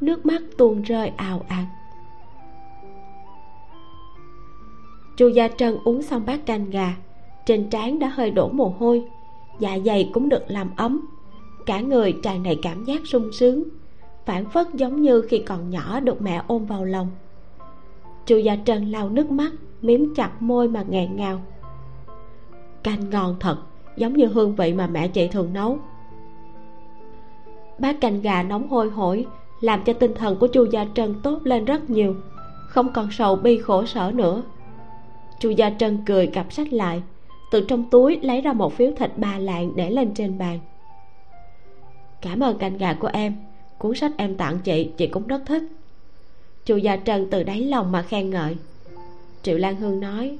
nước mắt tuôn rơi ào ạt. Chu gia trân uống xong bát canh gà, trên trán đã hơi đổ mồ hôi. Dạ dày cũng được làm ấm. Cả người tràn đầy cảm giác sung sướng, phản phất giống như khi còn nhỏ được mẹ ôm vào lòng. Chu gia trân lau nước mắt miếm chặt môi mà nghẹn ngào. Canh ngon thật, giống như hương vị mà mẹ chị thường nấu. Bát canh gà nóng hôi hổi làm cho tinh thần của chu gia trân tốt lên rất nhiều, không còn sầu bi khổ sở nữa. Chu gia trân cười cặp sách lại, từ trong túi lấy ra một phiếu thịt ba lạng để lên trên bàn. Cảm ơn canh gà của em, cuốn sách em tặng chị chị cũng rất thích. Chu gia trân từ đáy lòng mà khen ngợi triệu lan hương nói,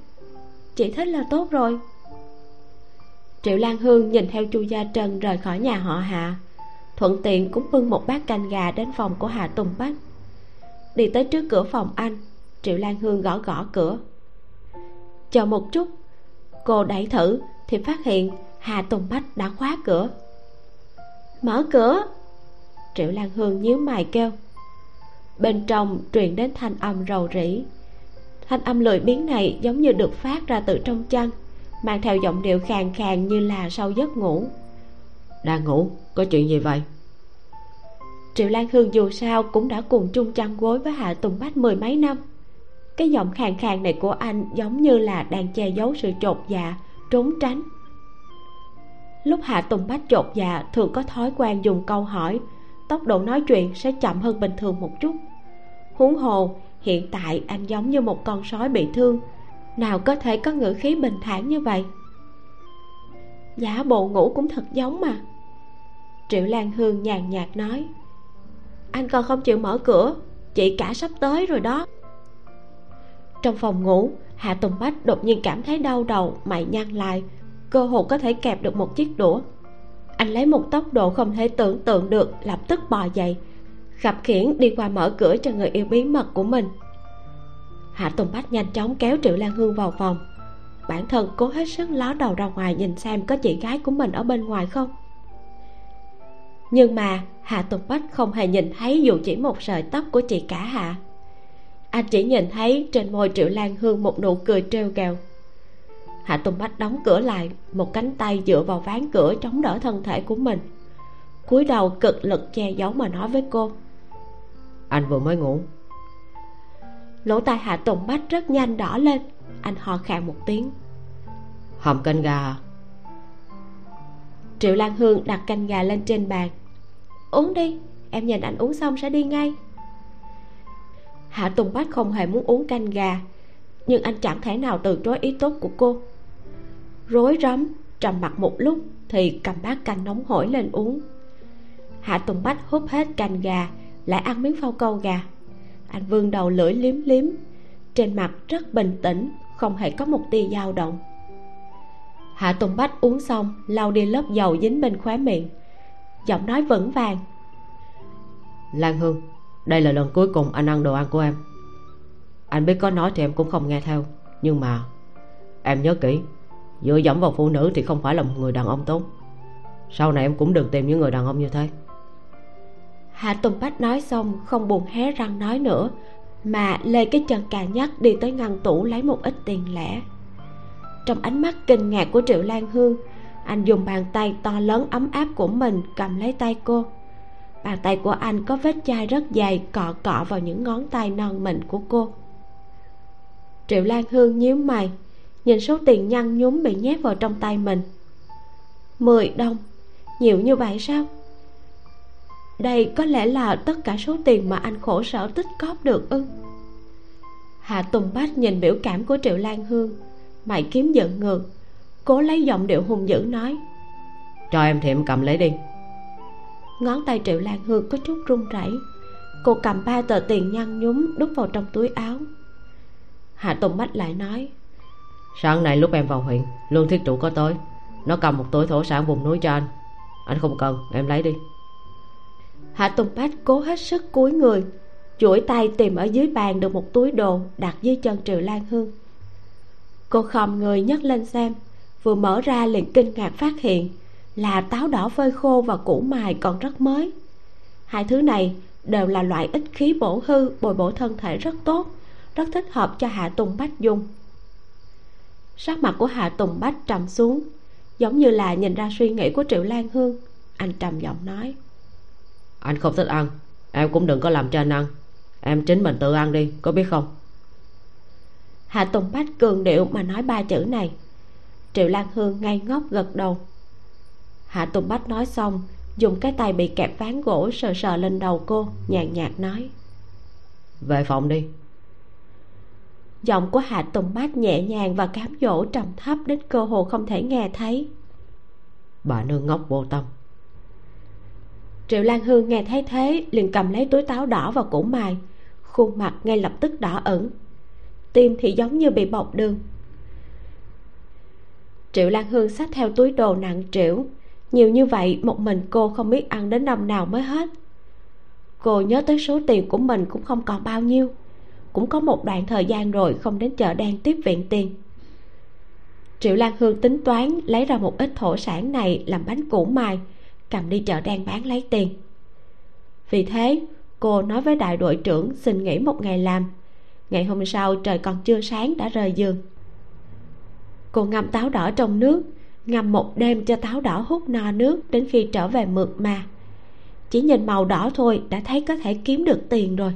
chị thích là tốt rồi. Triệu lan hương nhìn theo chu gia trân rời khỏi nhà họ hạ, thuận tiện cũng bưng một bát canh gà đến phòng của hạ tùng bách. Đi tới trước cửa phòng anh, triệu lan hương gõ gõ cửa. Chờ một chút, cô đẩy thử thì phát hiện hà tùng bách đã khóa cửa. Mở cửa? Triệu lan hương nhíu mày kêu. Bên trong truyền đến thanh âm rầu rĩ thanh âm lười biếng này giống như được phát ra từ trong chăn mang theo giọng điệu khàn khàn như là sau giấc ngủ. Đang ngủ có chuyện gì vậy? Triệu lan hương dù sao cũng đã cùng chung chăn gối với hạ tùng bách mười mấy năm. Cái giọng khàn khàn này của anh giống như là đang che giấu sự chột dạ trốn tránh. Lúc hạ tùng bách chột dạ thường có thói quen dùng câu hỏi tốc độ nói chuyện sẽ chậm hơn bình thường một chút. Huống hồ hiện tại anh giống như một con sói bị thương. Nào có thể có ngữ khí bình thản như vậy? Giả bộ ngủ cũng thật giống mà. Triệu lan hương nhàn nhạt nói. Anh còn không chịu mở cửa, chị cả sắp tới rồi đó. Trong phòng ngủ, hạ tùng bách đột nhiên cảm thấy đau đầu, mày nhăn lại. Cơ hồ có thể kẹp được một chiếc đũa. Anh lấy một tốc độ không thể tưởng tượng được, lập tức bò dậy khập khiển đi qua mở cửa cho người yêu bí mật của mình. Hạ tùng bách nhanh chóng kéo triệu lan hương vào phòng. Bản thân cố hết sức ló đầu ra ngoài nhìn xem có chị gái của mình ở bên ngoài không. Nhưng mà hạ tùng bách không hề nhìn thấy dù chỉ một sợi tóc của chị cả hạ. Anh chỉ nhìn thấy trên môi triệu lan hương một nụ cười trêu ghẹo. Hạ tùng bách đóng cửa lại, một cánh tay dựa vào ván cửa chống đỡ thân thể của mình. Cúi đầu cực lực che giấu mà nói với cô anh vừa mới ngủ. Lỗ tai hạ tùng bách rất nhanh đỏ lên. Anh ho khan một tiếng. Hầm canh gà. Triệu lan hương đặt canh gà lên trên bàn. Uống đi em nhìn anh uống xong sẽ đi ngay. Hạ tùng bách không hề muốn uống canh gà nhưng anh chẳng thể nào từ chối ý tốt của cô. Rối rắm trầm mặt một lúc thì cầm bát canh nóng hổi lên uống. Hạ tùng bách hút hết canh gà lại ăn miếng phao câu gà. Anh vương đầu lưỡi liếm liếm. Trên mặt rất bình tĩnh, không hề có một tia dao động. Hạ tùng bách uống xong, lau đi lớp dầu dính bên khóe miệng. Giọng nói vững vàng. Lan hương, đây là lần cuối cùng anh ăn đồ ăn của em. Anh biết có nói thì em cũng không nghe theo, nhưng mà em nhớ kỹ dựa dẫm vào phụ nữ thì không phải là một người đàn ông tốt. Sau này em cũng đừng tìm những người đàn ông như thế hạ tùng bách nói xong, không buồn hé răng nói nữa, mà lê cái chân cà nhắc đi tới ngăn tủ lấy một ít tiền lẻ. Trong ánh mắt kinh ngạc của triệu lan hương, anh dùng bàn tay to lớn ấm áp của mình cầm lấy tay cô. Bàn tay của anh có vết chai rất dày cọ cọ vào những ngón tay non mịn của cô. Triệu lan hương nhíu mày, nhìn số tiền nhăn nhúm bị nhét vào trong tay mình. Mười đồng, nhiều như vậy sao? Đây có lẽ là tất cả số tiền mà anh khổ sở tích cóp được ư? Hạ tùng bách nhìn biểu cảm của triệu lan hương mày kiếm giận ngược cố lấy giọng điệu hung dữ nói. Cho em thì em cầm lấy đi. Ngón tay triệu lan hương có chút run rẩy cô cầm ba tờ tiền nhăn nhúm đút vào trong túi áo. Hạ tùng bách lại nói sáng nay lúc em vào huyện lương thiết trụ có tới nó cầm một túi thổ sản vùng núi cho anh. Anh không cần em lấy đi hạ tùng bách cố hết sức cúi người chuỗi tay tìm ở dưới bàn được một túi đồ đặt dưới chân triệu lan hương. Cô khom người nhấc lên xem, vừa mở ra liền kinh ngạc phát hiện là táo đỏ phơi khô và củ mài còn rất mới. Hai thứ này đều là loại ít khí bổ hư, bồi bổ thân thể rất tốt, rất thích hợp cho hạ tùng bách dùng. Sắc mặt của hạ tùng bách trầm xuống, giống như là nhìn ra suy nghĩ của triệu lan hương, anh trầm giọng nói anh không thích ăn. Em cũng đừng có làm cho anh ăn. Em chính mình tự ăn đi có biết không? Hạ tùng bách cường điệu mà nói ba chữ này. Triệu lan hương ngay ngốc gật đầu. Hạ tùng bách nói xong dùng cái tay bị kẹp ván gỗ sờ sờ lên đầu cô nhàn nhạt nói. Về phòng đi. Giọng của hạ tùng bách nhẹ nhàng và cám dỗ trầm thấp đến cơ hồ không thể nghe thấy. Bà nương ngốc vô tâm triệu lan hương nghe thấy thế, liền cầm lấy túi táo đỏ và củ mài. Khuôn mặt ngay lập tức đỏ ửng. Tim thì giống như bị bọc đường. Triệu lan hương xách theo túi đồ nặng trĩu. Nhiều như vậy, một mình cô không biết ăn đến năm nào mới hết. Cô nhớ tới số tiền của mình cũng không còn bao nhiêu. Cũng có một đoạn thời gian rồi không đến chợ đen tiếp viện tiền. Triệu lan hương tính toán lấy ra một ít thổ sản này làm bánh củ mài cầm đi chợ đen bán lấy tiền. Vì thế, cô nói với đại đội trưởng xin nghỉ một ngày làm. Ngày hôm sau, trời còn chưa sáng đã rời giường. Cô ngâm táo đỏ trong nước, ngâm một đêm cho táo đỏ hút no nước đến khi trở về mượt mà. Chỉ nhìn màu đỏ thôi đã thấy có thể kiếm được tiền rồi.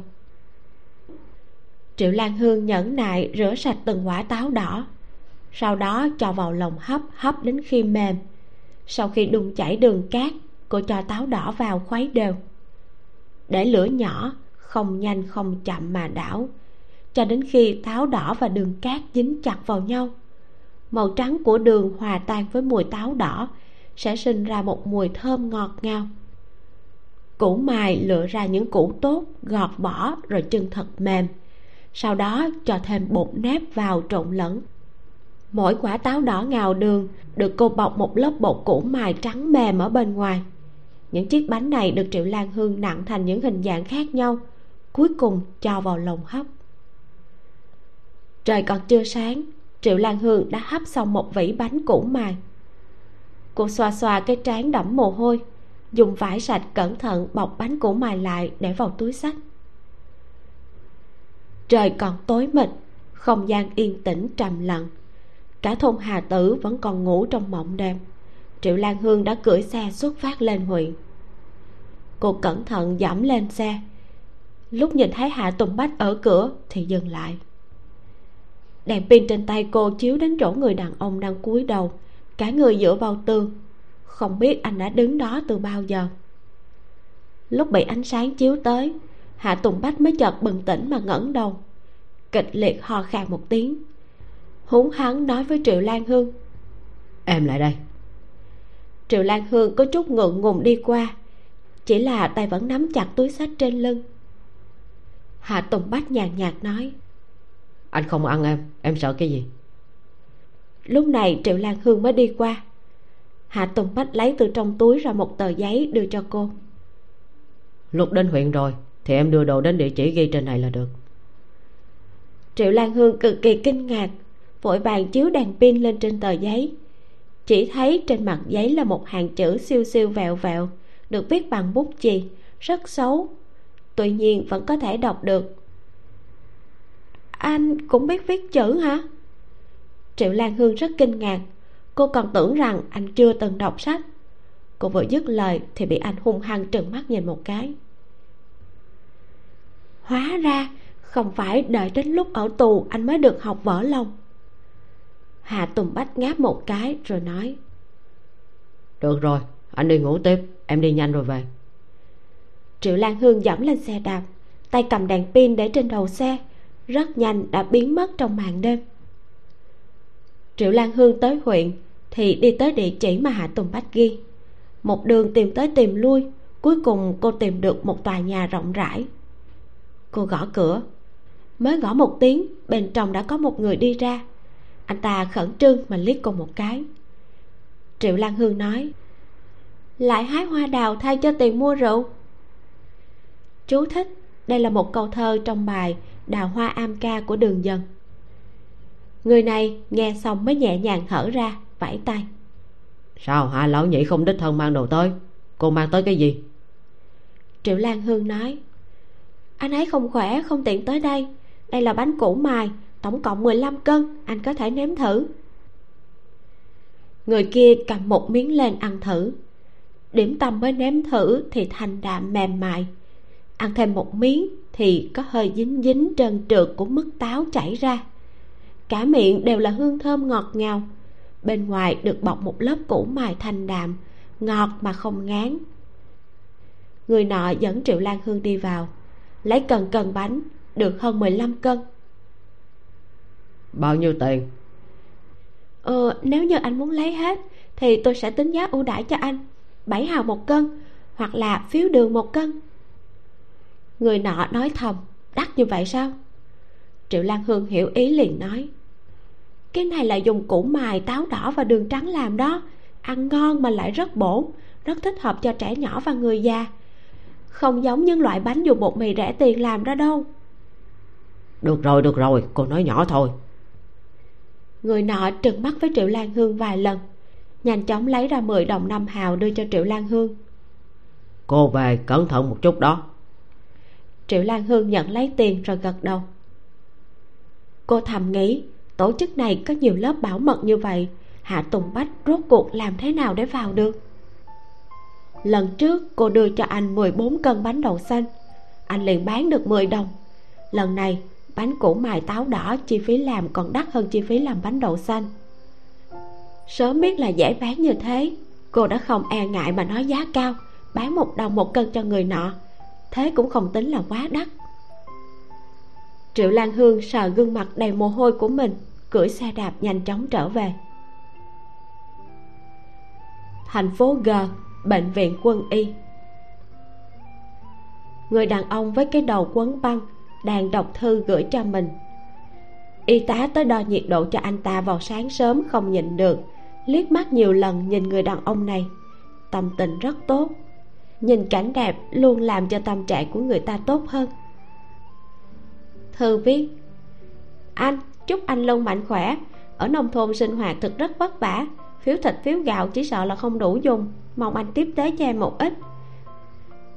Triệu lan hương nhẫn nại rửa sạch từng quả táo đỏ. Sau đó cho vào lồng hấp hấp đến khi mềm. Sau khi đun chảy đường cát cô cho táo đỏ vào khuấy đều. Để lửa nhỏ, không nhanh không chậm mà đảo. Cho đến khi táo đỏ và đường cát dính chặt vào nhau, màu trắng của đường hòa tan với mùi táo đỏ sẽ sinh ra một mùi thơm ngọt ngào. Củ mài lựa ra những củ tốt, gọt bỏ rồi chưng thật mềm. Sau đó cho thêm bột nếp vào trộn lẫn. Mỗi quả táo đỏ ngào đường được cô bọc một lớp bột củ mài trắng mềm ở bên ngoài những chiếc bánh này được triệu lan hương nặng thành những hình dạng khác nhau, cuối cùng cho vào lồng hấp. Trời còn chưa sáng, triệu lan hương đã hấp xong một vỉ bánh củ mài cô xoa xoa cái trán đẫm mồ hôi, dùng vải sạch cẩn thận bọc bánh củ mài lại để vào túi sách. Trời còn tối mịt, không gian yên tĩnh trầm lặng. Cả thôn hà tử vẫn còn ngủ trong mộng đêm. Triệu lan hương đã cưỡi xe xuất phát lên huyện cô cẩn thận dẫm lên xe. Lúc nhìn thấy hạ tùng bách ở cửa thì dừng lại. Đèn pin trên tay cô chiếu đến chỗ người đàn ông đang cúi đầu cả người dựa vào tường. Không biết anh đã đứng đó từ bao giờ. Lúc bị ánh sáng chiếu tới hạ tùng bách mới chợt bừng tỉnh mà ngẩng đầu. Kịch liệt ho khan một tiếng. Húng hắn nói với triệu lan hương. Em lại đây. Triệu lan hương có chút ngượng ngùng đi qua chỉ là tay vẫn nắm chặt túi sách trên lưng. Hạ tùng bách nhàn nhạt nói. Anh không ăn em em sợ cái gì? Lúc này triệu lan hương mới đi qua. Hạ tùng bách lấy từ trong túi ra một tờ giấy đưa cho cô. Lúc đến huyện rồi thì em đưa đồ đến địa chỉ ghi trên này là được. Triệu lan hương cực kỳ kinh ngạc vội vàng chiếu đèn pin lên trên tờ giấy. Chỉ thấy trên mặt giấy là một hàng chữ siêu siêu vẹo vẹo được viết bằng bút chì. Rất xấu. Tuy nhiên vẫn có thể đọc được. Anh cũng biết viết chữ hả? Triệu lan hương rất kinh ngạc. Cô còn tưởng rằng anh chưa từng đọc sách. Cô vừa dứt lời thì bị anh hung hăng trừng mắt nhìn một cái. Hóa ra không phải đợi đến lúc ở tù anh mới được học vỡ lòng Hà tùng bách ngáp một cái rồi nói. Được rồi, anh đi ngủ tiếp em đi nhanh rồi về. Triệu lan hương dẫm lên xe đạp, tay cầm đèn pin để trên đầu xe, rất nhanh đã biến mất trong màn đêm. Triệu lan hương tới huyện thì đi tới địa chỉ mà hạ tùng bách ghi. Một đường tìm tới tìm lui, cuối cùng cô tìm được một tòa nhà rộng rãi. Cô gõ cửa. Mới gõ một tiếng, bên trong đã có một người đi ra. Anh ta khẩn trương mà liếc cô một cái. Triệu lan hương nói lại hái hoa đào thay cho tiền mua rượu. Chú thích đây là một câu thơ trong bài đào hoa am ca của đường dân. Người này nghe xong mới nhẹ nhàng thở ra vẫy tay. Sao hạ lão nhị không đích thân mang đồ tới? Cô mang tới cái gì? Triệu lan hương nói anh ấy không khỏe không tiện tới đây. Đây là bánh củ mài tổng cộng 15 cân anh có thể nếm thử. Người kia cầm một miếng lên ăn thử điểm tâm mới nếm thử thì thanh đạm mềm mại. Ăn thêm một miếng thì có hơi dính dính trơn trượt của mứt táo chảy ra. Cả miệng đều là hương thơm ngọt ngào. Bên ngoài được bọc một lớp củ mài thanh đạm ngọt mà không ngán. Người nọ dẫn triệu lan hương đi vào lấy cần cần bánh được hơn 15 cân. Bao nhiêu tiền? Ờ nếu như anh muốn lấy hết thì tôi sẽ tính giá ưu đãi cho anh bảy hào một cân hoặc là phiếu đường một cân. Người nọ nói thầm đắt như vậy sao? Triệu lan hương hiểu ý liền nói cái này là dùng củ mài táo đỏ và đường trắng làm đó ăn ngon mà lại rất bổ rất thích hợp cho trẻ nhỏ và người già. Không giống những loại bánh dùng bột mì rẻ tiền làm đó đâu. Được rồi được rồi cô nói nhỏ thôi. Người nọ trừng mắt với triệu lan hương vài lần nhanh chóng lấy ra 10 đồng năm hào đưa cho triệu lan hương. Cô về cẩn thận một chút đó. Triệu lan hương nhận lấy tiền rồi gật đầu. Cô thầm nghĩ tổ chức này có nhiều lớp bảo mật như vậy hạ tùng bách rốt cuộc làm thế nào để vào được? Lần trước cô đưa cho anh 14 cân bánh đậu xanh. Anh liền bán được 10 đồng. Lần này bánh củ mài táo đỏ chi phí làm còn đắt hơn chi phí làm bánh đậu xanh sớm biết là dễ bán như thế. Cô đã không e ngại mà nói giá cao, bán một đồng một cân cho người nọ. Thế cũng không tính là quá đắt. Triệu lan hương sờ gương mặt đầy mồ hôi của mình, cưỡi xe đạp nhanh chóng trở về. Thành phố g, bệnh viện quân y. Người đàn ông với cái đầu quấn băng, đang đọc thư gửi cho mình. Y tá tới đo nhiệt độ cho anh ta vào sáng sớm không nhịn được liếc mắt nhiều lần nhìn người đàn ông này. Tâm tình rất tốt. Nhìn cảnh đẹp luôn làm cho tâm trạng của người ta tốt hơn. Thư viết, anh, chúc anh luôn mạnh khỏe. Ở nông thôn sinh hoạt thực rất vất vả. Phiếu thịt, phiếu gạo chỉ sợ là không đủ dùng. Mong anh tiếp tế cho em một ít.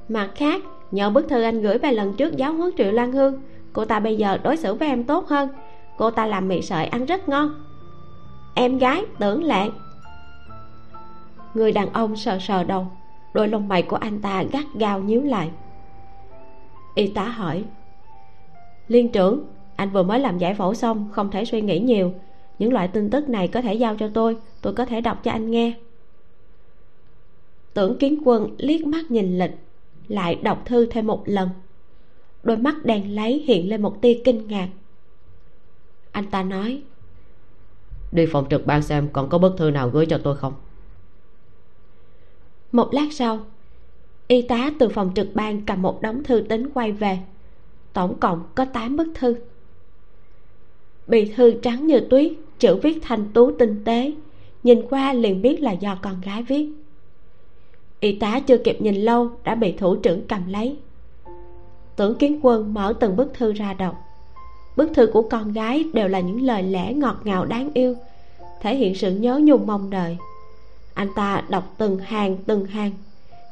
Mặt khác, nhờ bức thư anh gửi vài lần trước giáo huấn triệu lan hương, cô ta bây giờ đối xử với em tốt hơn. Cô ta làm mì sợi ăn rất ngon em gái, tưởng lệ. Người đàn ông sờ sờ đầu, đôi lông mày của anh ta gắt gao nhíu lại. Y tá hỏi, liên trưởng, anh vừa mới làm giải phẫu xong, không thể suy nghĩ nhiều. Những loại tin tức này có thể giao cho tôi tôi có thể đọc cho anh nghe. Tưởng kiến quân liếc mắt nhìn lịch, lại đọc thư thêm một lần. Đôi mắt đèn lấy hiện lên một tia kinh ngạc. Anh ta nói đi phòng trực ban xem còn có bức thư nào gửi cho tôi không? Một lát sau, y tá từ phòng trực ban cầm một đống thư tính quay về. Tổng cộng có 8 bức thư. Bì thư trắng như tuyết, chữ viết thanh tú tinh tế. Nhìn qua liền biết là do con gái viết. Y tá chưa kịp nhìn lâu đã bị thủ trưởng cầm lấy. Tưởng kiến quân mở từng bức thư ra đọc bức thư của con gái đều là những lời lẽ ngọt ngào đáng yêu, thể hiện sự nhớ nhung mong đợi. Anh ta đọc từng hàng từng hàng,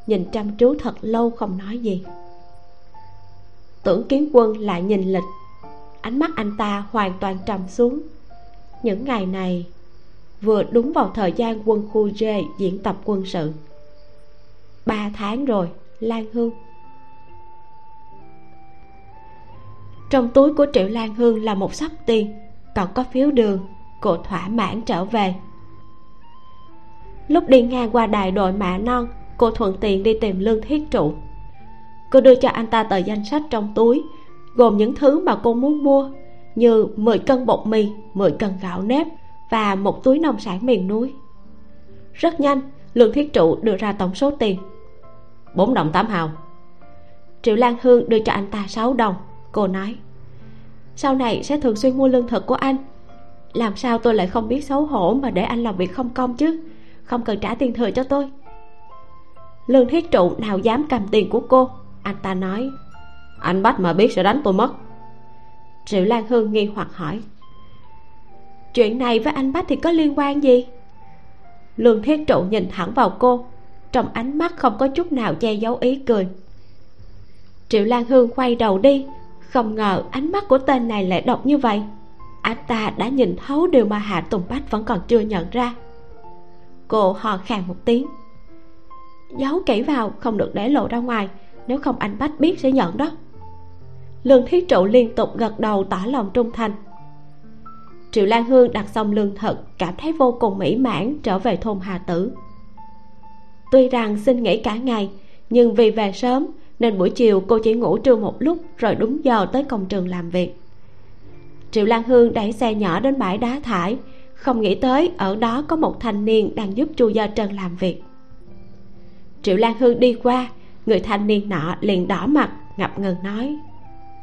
nhìn chăm chú thật lâu không nói gì. Tưởng kiến quân lại nhìn lịch, ánh mắt anh ta hoàn toàn trầm xuống. Những ngày này, vừa đúng vào thời gian quân khu j diễn tập quân sự. Ba tháng rồi, lan hương trong túi của triệu lan hương là một sắp tiền, còn có phiếu đường, cô thỏa mãn trở về. Lúc đi ngang qua đài đội mạ non, cô thuận tiện đi tìm lương thiết trụ. Cô đưa cho anh ta tờ danh sách trong túi, gồm những thứ mà cô muốn mua như 10 cân bột mì 10 cân gạo nếp và một túi nông sản miền núi. Rất nhanh, lương thiết trụ đưa ra tổng số tiền. 4 đồng 8 hào. Triệu lan hương đưa cho anh ta 6 đồng cô nói, sau này sẽ thường xuyên mua lương thực của anh. Làm sao tôi lại không biết xấu hổ mà để anh làm việc không công chứ? Không cần trả tiền thừa cho tôi. Lương thiết trụ nào dám cầm tiền của cô, anh ta nói, anh bách mà biết sẽ đánh tôi mất. Triệu lan hương nghi hoặc hỏi, chuyện này với anh bách thì có liên quan gì? Lương thiết trụ nhìn thẳng vào cô, trong ánh mắt không có chút nào che giấu ý cười. Triệu lan hương quay đầu đi không ngờ ánh mắt của tên này lại độc như vậy. Anh ta đã nhìn thấu điều mà hạ tùng bách vẫn còn chưa nhận ra. Cô hò khàn một tiếng. Giấu kỹ vào, không được để lộ ra ngoài. Nếu không anh bách biết sẽ nhận đó. Lương thí trụ liên tục gật đầu tỏ lòng trung thành. Triệu lan hương đặt xong lương thực, cảm thấy vô cùng mỹ mãn, trở về thôn hà tử. Tuy rằng xin nghỉ cả ngày, nhưng vì về sớm nên buổi chiều cô chỉ ngủ trưa một lúc rồi đúng giờ tới công trường làm việc. Triệu lan hương đẩy xe nhỏ đến bãi đá thải. Không nghĩ tới ở đó có một thanh niên đang giúp chu gia trân làm việc. Triệu lan hương đi qua người thanh niên nọ liền đỏ mặt ngập ngừng nói.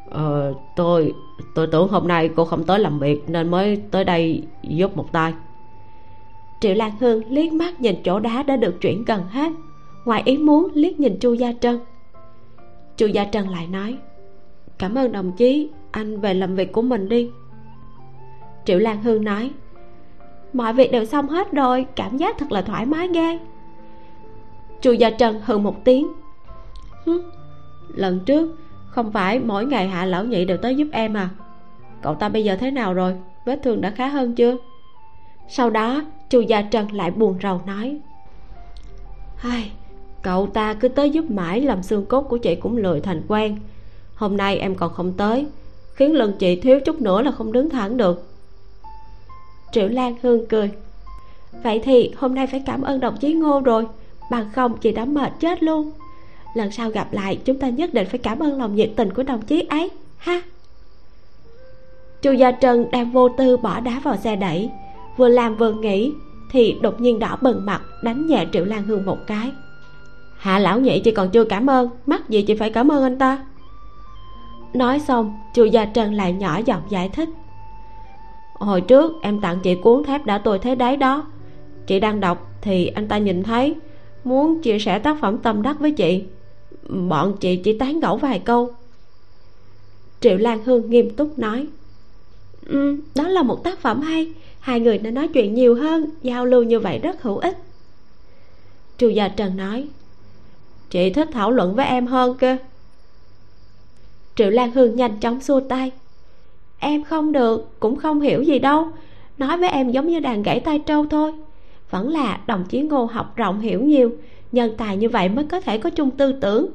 Ờ tôi tôi tưởng hôm nay cô không tới làm việc nên mới tới đây giúp một tay. Triệu lan hương liếc mắt nhìn chỗ đá đã được chuyển gần hết. Ngoài ý muốn liếc nhìn chu gia trân chu gia trân lại nói, cảm ơn đồng chí, anh về làm việc của mình đi. Triệu lan hương nói, mọi việc đều xong hết rồi, cảm giác thật là thoải mái ghê. Chu gia trân hừ một tiếng lần trước không phải mỗi ngày hạ lão nhị đều tới giúp em à? Cậu ta bây giờ thế nào rồi? Vết thương đã khá hơn chưa? Sau đó, chu gia trân lại buồn rầu nói, Ai? Cậu ta cứ tới giúp mãi làm xương cốt của chị cũng lười thành quen. Hôm nay em còn không tới, khiến lưng chị thiếu chút nữa là không đứng thẳng được. Triệu lan hương cười. Vậy thì hôm nay phải cảm ơn đồng chí ngô rồi, bằng không chị đã mệt chết luôn. Lần sau gặp lại, chúng ta nhất định phải cảm ơn lòng nhiệt tình của đồng chí ấy, ha. Chu gia trân đang vô tư bỏ đá vào xe đẩy, vừa làm vừa nghĩ, thì đột nhiên đỏ bừng mặt, đánh nhẹ triệu lan hương một cái hạ lão nhị chị còn chưa cảm ơn mắc gì chị phải cảm ơn anh ta. Nói xong chu gia trân lại nhỏ giọng giải thích. Hồi trước em tặng chị cuốn thép đã tôi thế đấy đó. Chị đang đọc thì anh ta nhìn thấy muốn chia sẻ tác phẩm tâm đắc với chị. Bọn chị chỉ tán gẫu vài câu. Triệu lan hương nghiêm túc nói ừ, đó là một tác phẩm hay hai người nên nói chuyện nhiều hơn giao lưu như vậy rất hữu ích. Chu gia trần nói chị thích thảo luận với em hơn cơ. Triệu lan hương nhanh chóng xua tay. Em không được, cũng không hiểu gì đâu. Nói với em giống như đàn gãy tay trâu thôi. Vẫn là đồng chí ngô học rộng hiểu nhiều. Nhân tài như vậy mới có thể có chung tư tưởng.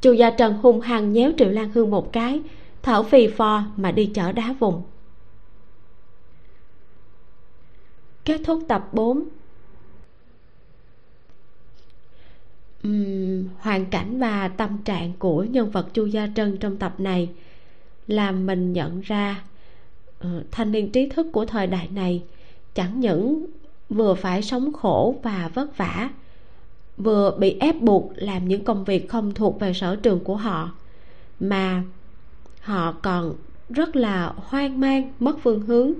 Chu gia trần hung hăng nhéo triệu lan hương một cái, thở phì phò mà đi chở đá vùng. Kết thúc tập 4 um, hoàn cảnh và tâm trạng của nhân vật chu gia trân trong tập này làm mình nhận ra uh, thanh niên trí thức của thời đại này chẳng những vừa phải sống khổ và vất vả vừa bị ép buộc làm những công việc không thuộc về sở trường của họ mà họ còn rất là hoang mang mất phương hướng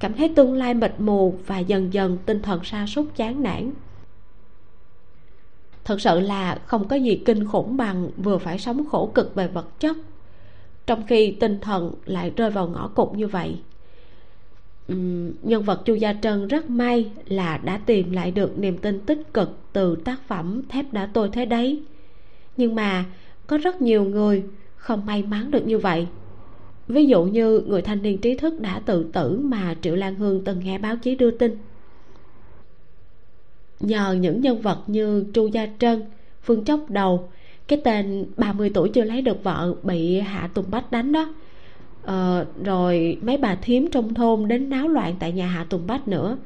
cảm thấy tương lai mịt mù và dần dần tinh thần sa sút chán nản thật sự là không có gì kinh khủng bằng vừa phải sống khổ cực về vật chất trong khi tinh thần lại rơi vào ngõ cụt như vậy. Uhm, nhân vật chu gia trân rất may là đã tìm lại được niềm tin tích cực từ tác phẩm thép đã tôi thế đấy. Nhưng mà có rất nhiều người không may mắn được như vậy. Ví dụ như người thanh niên trí thức đã tự tử mà triệu lan hương từng nghe báo chí đưa tin nhờ những nhân vật như chu gia trân phương chốc đầu cái tên 30 tuổi chưa lấy được vợ bị hạ tùng bách đánh đó. Ờ, rồi mấy bà thím trong thôn đến náo loạn tại nhà hạ tùng bách nữa.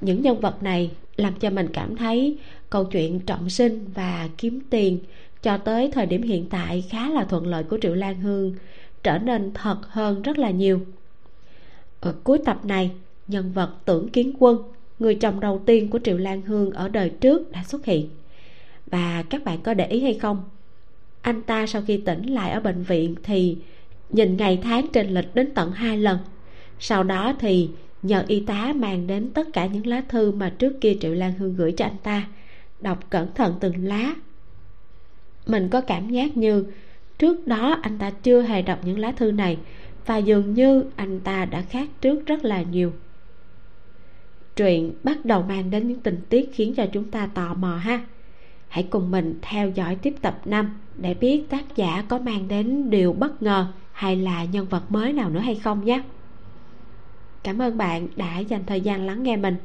Những nhân vật này làm cho mình cảm thấy câu chuyện trọng sinh và kiếm tiền cho tới thời điểm hiện tại khá là thuận lợi của triệu lan hương trở nên thật hơn rất là nhiều. Ở cuối tập này nhân vật tưởng kiến quân người chồng đầu tiên của triệu lan hương ở đời trước đã xuất hiện. Và các bạn có để ý hay không? Anh ta sau khi tỉnh lại ở bệnh viện thì nhìn ngày tháng trên lịch đến tận hai lần. Sau đó thì nhờ y tá mang đến tất cả những lá thư mà trước kia triệu lan hương gửi cho anh ta, đọc cẩn thận từng lá. Mình có cảm giác như trước đó anh ta chưa hề đọc những lá thư này và dường như anh ta đã khác trước rất là nhiều truyện bắt đầu mang đến những tình tiết khiến cho chúng ta tò mò ha. Hãy cùng mình theo dõi tiếp tập 5 để biết tác giả có mang đến điều bất ngờ hay là nhân vật mới nào nữa hay không nhé. Cảm ơn bạn đã dành thời gian lắng nghe mình.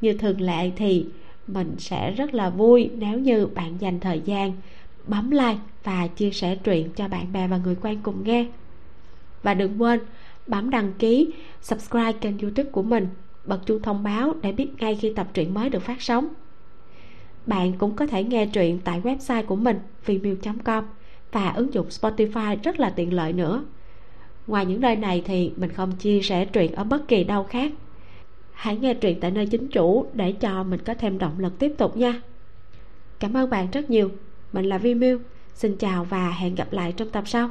Như thường lệ thì mình sẽ rất là vui nếu như bạn dành thời gian bấm like và chia sẻ truyện cho bạn bè và người quen cùng nghe. Và đừng quên bấm đăng ký, subscribe kênh youtube của mình bật chuông thông báo để biết ngay khi tập truyện mới được phát sóng. Bạn cũng có thể nghe truyện tại website của mình, vimeo com, và ứng dụng spotify rất là tiện lợi nữa. Ngoài những nơi này thì mình không chia sẻ truyện ở bất kỳ đâu khác. Hãy nghe truyện tại nơi chính chủ để cho mình có thêm động lực tiếp tục nha. Cảm ơn bạn rất nhiều. Mình là Vimeo. xin chào và hẹn gặp lại trong tập sau.